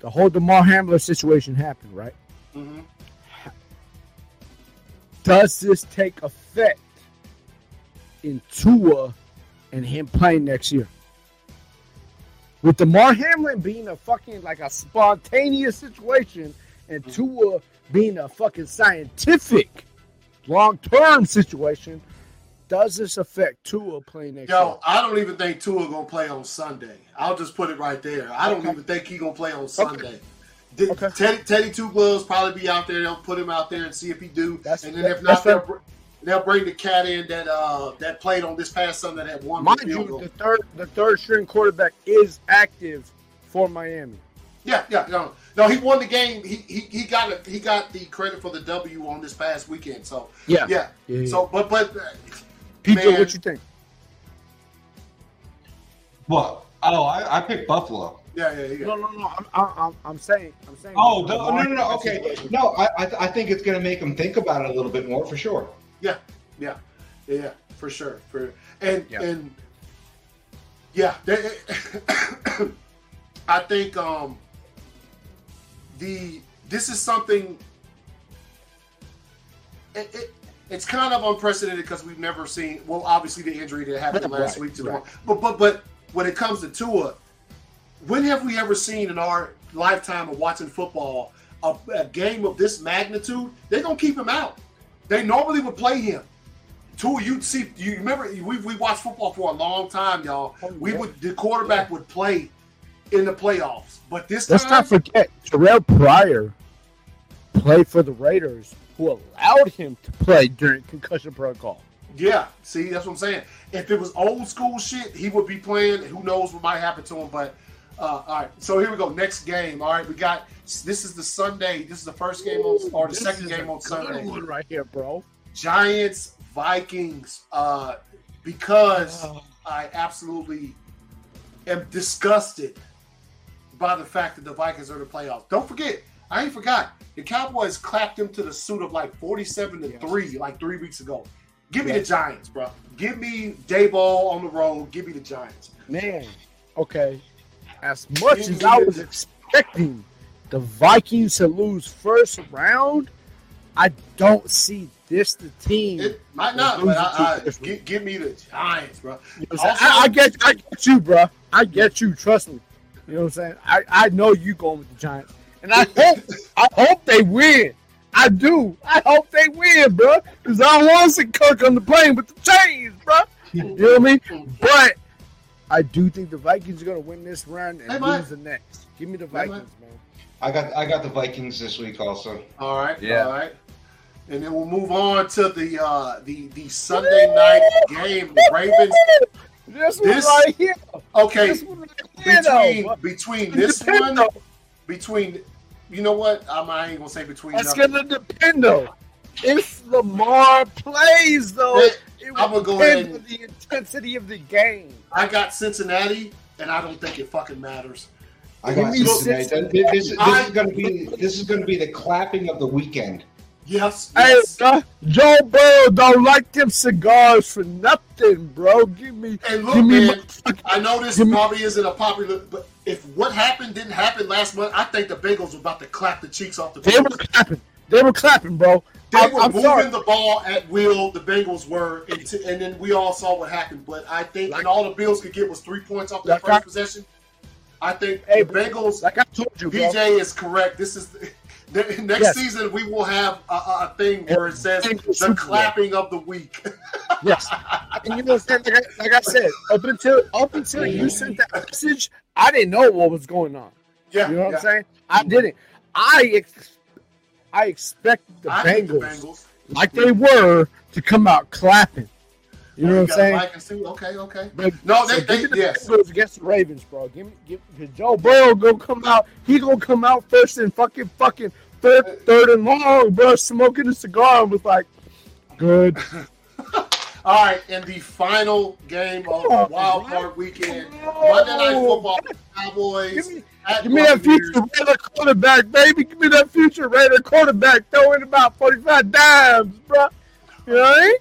The whole Damar Hamlin situation happened, right? Mm-hmm. Does this take effect in Tua and him playing next year? With Damar Hamlin being a fucking like a spontaneous situation and Tua being a fucking scientific long term situation, does this affect Tua playing next year? Yo, I don't even think Tua gonna play on Sunday. I'll just put it right there. I don't Okay. even think he gonna play on Sunday. Did- Okay. Teddy, Teddy Two Gloves probably be out there. They'll put him out there and see if he do. That's- and then if that's not, they'll, they'll bring the cat in that uh that played on this past Sunday that won the Mind field you, goal. the third the third string quarterback is active for Miami. Yeah, yeah, no, no, he won the game. He he, he got a, he got the credit for the W on this past weekend. So Yeah. yeah, Yeah. so but but uh, Peter, man. what you think? what? Oh, I, I picked Buffalo. yeah, yeah, yeah. No, no, no. I'm, I'm, I'm, I'm saying, I'm saying. Oh no, no, no, no. Okay, no. I I, I think it's gonna make him think about it a little bit more for sure. Yeah, yeah, yeah, for sure. For and Yeah. and yeah, they, I think um the this is something. It, it, it's kind of unprecedented because we've never seen. Well, obviously the injury that happened Right, last week to right. but but but when it comes to Tua, when have we ever seen in our lifetime of watching football a, a game of this magnitude? They're gonna keep him out. They normally would play him. Two, you'd see. You remember we we watched football for a long time, y'all. Oh, We yeah. would the quarterback would play in the playoffs, but this Let's time, not forget Terrelle Pryor played for the Raiders, who allowed him to play during concussion protocol. yeah. See, that's what I'm saying. If it was old school shit, he would be playing. Who knows what might happen to him? But uh, all right, so here we go. Next game. All right, we got this is the Sunday. This is the first game on or the This second game on Sunday. one right here, bro. Giants Vikings. Uh, because Oh. I absolutely am disgusted by the fact that the Vikings are in the playoffs. Don't forget, I ain't forgot. The Cowboys clapped them to the suit of like 47 to Yeah. 3 like three weeks ago. Give me Yeah. the Giants, bro. Give me Daboll on the road. Give me the Giants. Man, okay. As much as I was expecting the Vikings to lose first round, I don't see this the team. It might not, but I, I, give, give me the Giants, bro. You know? Also- I, I get, I get you, bro. I get you. Trust me. You know what I'm saying? I, I know you going with the Giants, and I hope, I hope they win. I do. I hope they win, bro. Because I don't want to see Kirk on the plane with the chains, bro. You know what I mean? But I do think the Vikings are going to win this round and They might. lose the next. Give me the They might. Vikings, man. I got I got the Vikings this week also. All right, Yeah. all right. And then we'll move on to the uh, the the Sunday night game. Ravens. This one This- right here. Okay, This one right here, between between this Depend, one, between you know what? I'm, I ain't gonna say between. That's nothing. gonna depend though. If Lamar plays though, Hey, it I'ma will go depend ahead on and- the intensity of the game. I got Cincinnati, and I don't think it fucking matters. I got Give me Cincinnati. This, this, this I- is going to be this is going to be the clapping of the weekend. Yes. Hey, yes. bro, Joe Burrow don't like them cigars for nothing, bro. Give me, And look, give me, man, my, I know this Give me- probably isn't a popular, but if what happened didn't happen last month, I think the Bengals were about to clap the cheeks off the they were clapping. They were clapping, bro. They I'm, were I'm moving sorry. the ball at will. The Bengals were, and, t- and then we all saw what happened. But I think, Like- and all the Bills could get was three points off their Like first I- possession. I think Hey, the Bengals. Like I told you, bro. PJ is correct. This is the, next Yes. season. We will have a, a thing where it says the clapping of the week. Yes. And you know what I'm saying? Like I, like I said, up until up until you sent that message, I didn't know what was going on. yeah, You know what yeah. I'm saying? I didn't. I ex- I expect the I Bengals, Bengals. like they were, to come out clapping. You know Oh, what I'm saying? Too? Okay, okay. But, No, so they- give they- the yes. Bengals against the Ravens, bro. Give me, give because Joe Burrow gonna come out. He gonna come out first and fucking fucking third, third and long, bro, smoking a cigar and was like, good. All right, and the final game of Come the wild card weekend, Come. Monday Night Football, Cowboys. Give me, at give me that future Raider quarterback, baby. Give me that future Raider quarterback throwing about forty five dimes, bro. You know what I mean?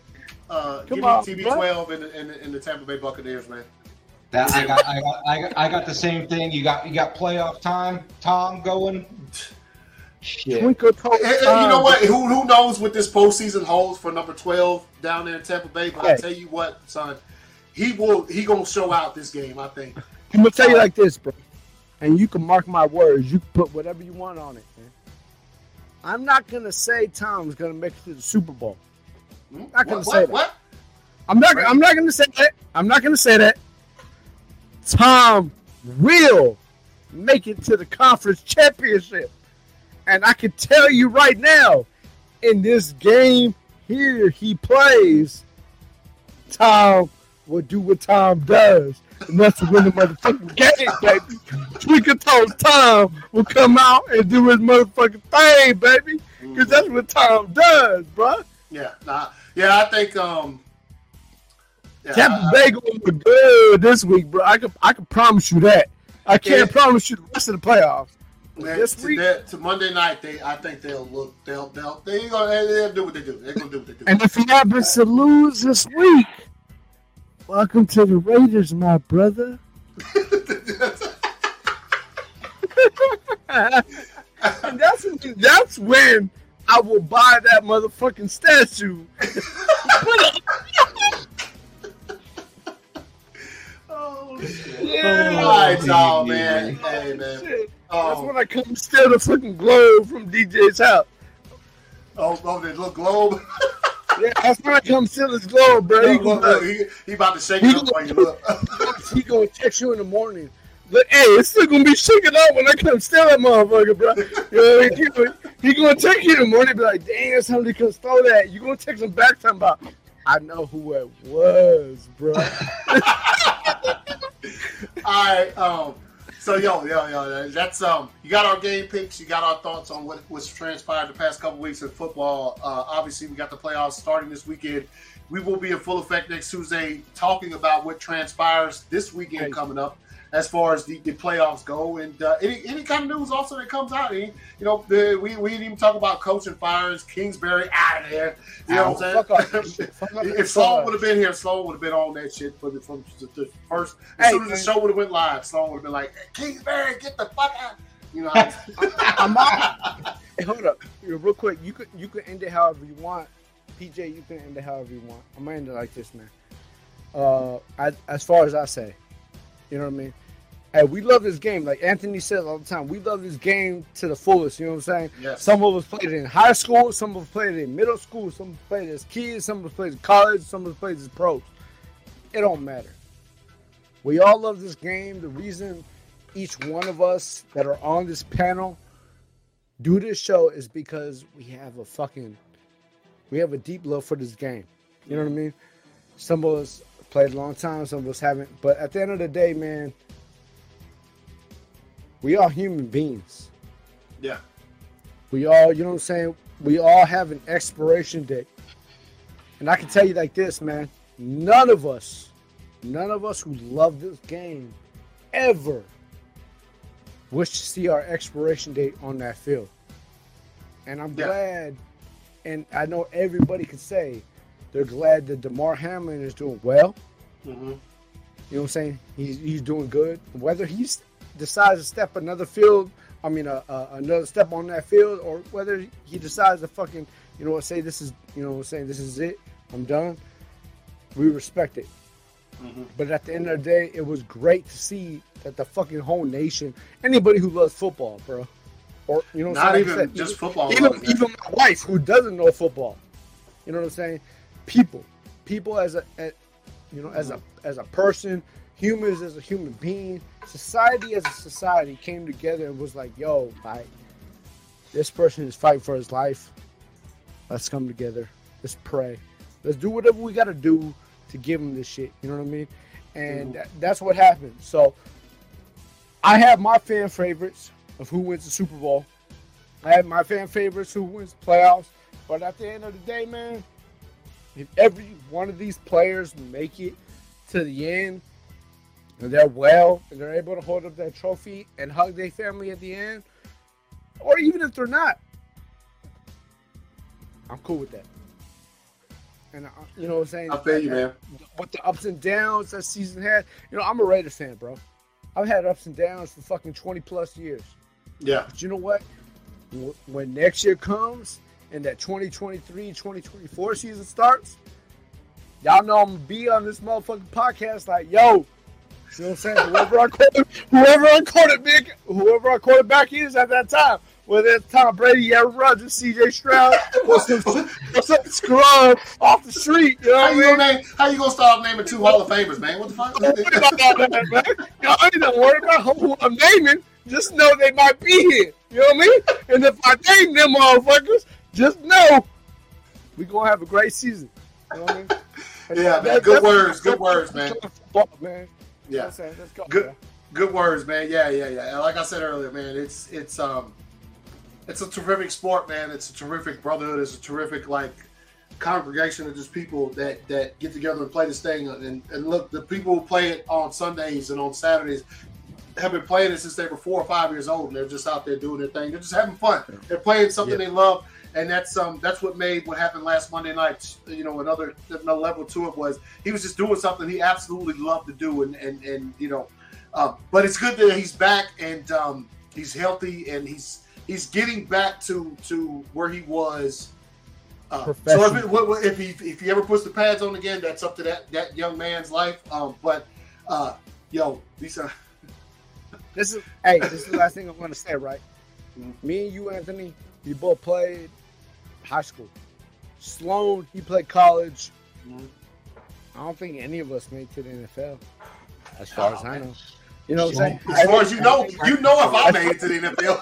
Uh, Come give me on, TB12 in the, in, the, in the Tampa Bay Buccaneers, man. That I got, I got, I got, I got the same thing. You got, you got playoff time, Tom going. Shit. Twinkle toe And- and you know what? Who, who knows what this postseason holds for number 12 down there in Tampa Bay? But I tell you what, son, he will he gonna show out this game. I think. I'm gonna tell you like this, bro, and you can mark my words. You can put whatever you want on it, man. I'm not gonna say Tom's gonna make it to the Super Bowl. Hmm? Not gonna what, say what, that. what? I'm not. I'm not gonna say that. I'm not gonna say that. Tom will make it to the conference championship, and I can tell you right now, in this game here he plays, Tom will do what Tom does, and that's to win the motherfucking game, baby. Twinkle Toes Tom will come out and do his motherfucking thing, baby, because that's what Tom does, bro. Yeah, nah, yeah. I think um. Yeah, Tampa Bay going be good this week, bro. I can I can promise you that. I can't Yeah. promise you the rest of the playoffs. Man, This to, week- that- to Monday night, they I think they'll look they'll they'll they gonna they'll do what they do. They're gonna do what they do. And if he happens to lose this week, welcome to the Raiders, my brother. and that's that's when I will buy that motherfucking statue. oh, shit. Yeah. All right, y'all, man. Hey, man. Shit. That's Oh, when I come steal the fucking globe from DJ's house. oh, oh, the little globe. Yeah, that's not come steal his globe, bro. He, Look, look, gonna, look, he, he about to shake He it up for you. Look. he gonna text you in the morning. But hey, it's still gonna be shaking up when I come steal that motherfucker, bro. You know, he, gonna- he gonna text you in the morning, be like, "Damn, somebody come stole that." You gonna text him back talking about, "I know who it was, bro." All right. Um. So yo, yo, yo, that's um. You got our game picks. You got our thoughts on what what's transpired the past couple weeks in football. Uh, obviously, we got the playoffs starting this weekend. We will be in full effect next Tuesday, talking about what transpires this weekend coming up. As far as the, the playoffs go, and uh, any any kind of news also that comes out, any, you know, the, we we didn't even talk about coaching fires, Kingsbury out of there. You know what I'm saying? off. Fuck off. If Sloan would have been here, Sloan would have been on that shit for the, from the, the first. As Hey, soon as man. the show would have went live, Sloan would have been like, "Kingsbury, get the fuck out!" You know, how- I'm out. Hey, hold up, real quick. You could you could end it however you want. PJ, you can end it however you want. I'm gonna end it like this, man. Uh, I, as far as I say, you know what I mean. Hey, we love this game. Like Anthony says all the time, we love this game to the fullest. You know what I'm saying? Yes. Some of us played it in high school, some of us played it in middle school, some of us played it as kids, some of us played it in college, some of us played it as pros. It don't matter. We all love this game. The reason each one of us that are on this panel do this show is because we have a fucking we have a deep love for this game. You know what I mean? Some of us played a long time, some of us haven't. But at the end of the day, man, we are human beings. yeah, We all, you know what I'm saying? We all have an expiration date. And I can tell you like this, man. None of us, none of us who love this game ever wish to see our expiration date on that field. And I'm Yeah. glad, and I know everybody can say they're glad that Damar Hamlin is doing well. hmm You know what I'm saying? He's he's doing good. Whether he decides to step another field, I mean, uh, uh, another step on that field, or whether he decides to fucking, you know what, say this is, you know what I'm saying, this is it, I'm done. We respect it. Mhm. But at the end of the day, it was great to see that the fucking whole nation, anybody who loves football, bro, or you know, what not saying? even just football. even, even my wife who doesn't know football you know what i'm saying people. People as a, a you know as a mm-hmm. as a person humans as a human being. Society as a society came together and was like yo like this person is fighting for his life. Let's come together. Let's pray. Let's do whatever we got to do to give him this shit. You know what i mean? And mm-hmm. that, that's what happened. So i have my fan favorites of who wins the super bowl. I have my fan favorites who wins the playoffs, but at the end of the day, man, if every one of these players make it to the end and they're well and they're able to hold up that trophy and hug their family at the end, or even if they're not, I'm cool with that. And uh, you know what I'm saying? I feel you, man. With the ups and downs that season had, you know, I'm a Raiders fan, bro. I've had ups and downs for fucking 20 plus years. Yeah, But you know what? When next year comes and that 2023 2024 season starts, y'all know I'm gonna be on this motherfucking podcast like, yo, you know what I'm saying? Whoever our quarter, whoever our quarterback, whoever our quarterback is at that time, whether it's Tom Brady, Aaron Rodgers, C.J. Stroud, or some, or some scrub off the street, you know how you gonna name? How you gonna start naming two Hall of Famers, man? What the fuck? Don't worry about that, man. Y'all ain't don't worry about who I'm naming. Just know they might be here. You know what I mean? And if I name them motherfuckers, just know we gonna have a great season. You know what I mean? And Yeah, man. that- Good words, good words, man. Football, man. You know Yeah. I'm saying? Good. man. Good words, man. Yeah, yeah, yeah. And like I said earlier, man, it's it's um it's a terrific sport, man. It's a terrific brotherhood. It's a terrific like congregation of just people that that get together and play this thing. And, and look, the people who play it on Sundays and on Saturdays have been playing it since they were four or five years old, and they're just out there doing their thing. They're just having fun. They're playing something they love, and that's um that's what made what happened last Monday night. You know, another another level to it was he was just doing something he absolutely loved to do, and and and you know, uh, but it's good that he's back and um, he's healthy and he's he's getting back to to where he was. Uh, so if, it, what- what- if he if he ever puts the pads on again, that's up to that that young man's life. Um, but uh, yo, Lisa, This is hey, this is the last thing I'm gonna say, right? Mhm. Me and you, Anthony, we both played high school. Sloan, he played college. Mhm. I don't think any of us made it to the NFL, as far as I know. You know what I'm saying? As far as you know, you know if I made it to the NFL.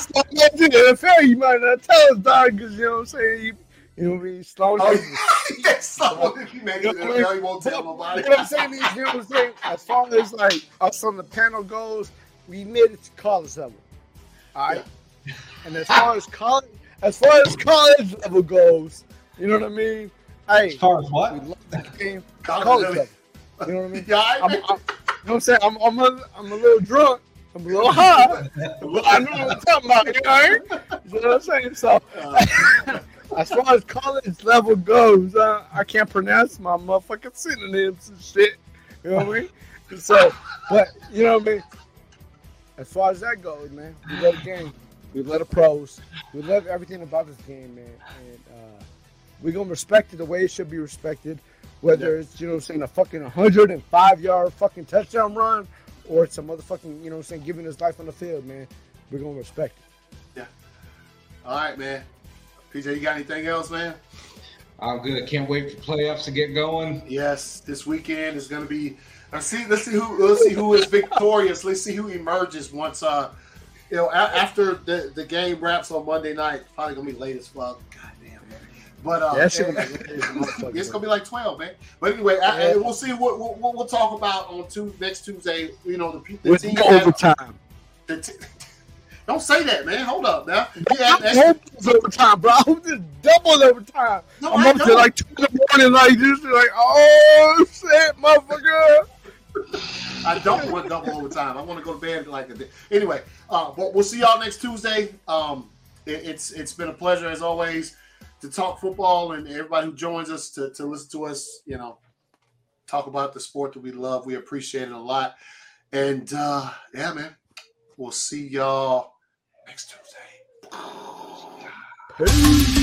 Sloan made to the NFL, you might not tell us, dog, because you know what I'm saying. You, you know what I mean? Sloan. Oh, yes, so if you make it to the NFL, you won't tell nobody. You know what I'm saying? You know what I'm saying? As far as like us on the panel goes, we made it to college level. All right. And as far as college, as far as college level goes, you know what I mean? Hey, As Hey, far as what? we love the game. College College level. level. You know what I mean? Yeah, I, I'm, I'm, you know what I'm saying? I'm, I'm, a, I'm a little drunk. I'm a little high. I know what I'm talking about. You know, what I mean? you know what I'm saying? So, uh, as far as college level goes, uh, I can't pronounce my motherfucking synonyms and shit. You know what I mean? So, but you know what I mean? As far as that goes, man, we love the game. We love the pros. We love everything about this game, man. And uh, we're gonna respect it the way it should be respected. Whether it's, you know what I'm saying, a fucking 105 yard fucking touchdown run or it's a motherfucking, you know what I'm saying, giving his life on the field, man. We're gonna respect it. Yeah. All right, man. PJ, you got anything else, man? I'm good. I can't wait for playoffs to get going. Yes, this weekend is going to be. Let's see. Let's see who. Let's see who is victorious. Let's see who emerges once. Uh, you know, a- after the, the game wraps on Monday night. Probably gonna be late as fuck. God damn, man. But uh, Yeah, that shit gonna be late as a motherfucker, it's gonna be like twelve, man. But anyway, I, Yeah. we'll see what what we'll talk about on two next Tuesday. You know, the, the With that- overtime. the t- don't say that, man. Hold up now. Yeah, I that's, hope it's overtime, bro. I hope it's double overtime. no, I'm I up to like two in the morning, like this, like, oh shit, motherfucker. I don't want double overtime. I want to go to bed like a day. Anyway, uh, but we'll see y'all next Tuesday. Um, it, it's it's been a pleasure as always to talk football and everybody who joins us to, to listen to us. You know, talk about the sport that we love. We appreciate it a lot. And uh, yeah, man, we'll see y'all next Tuesday. Peace.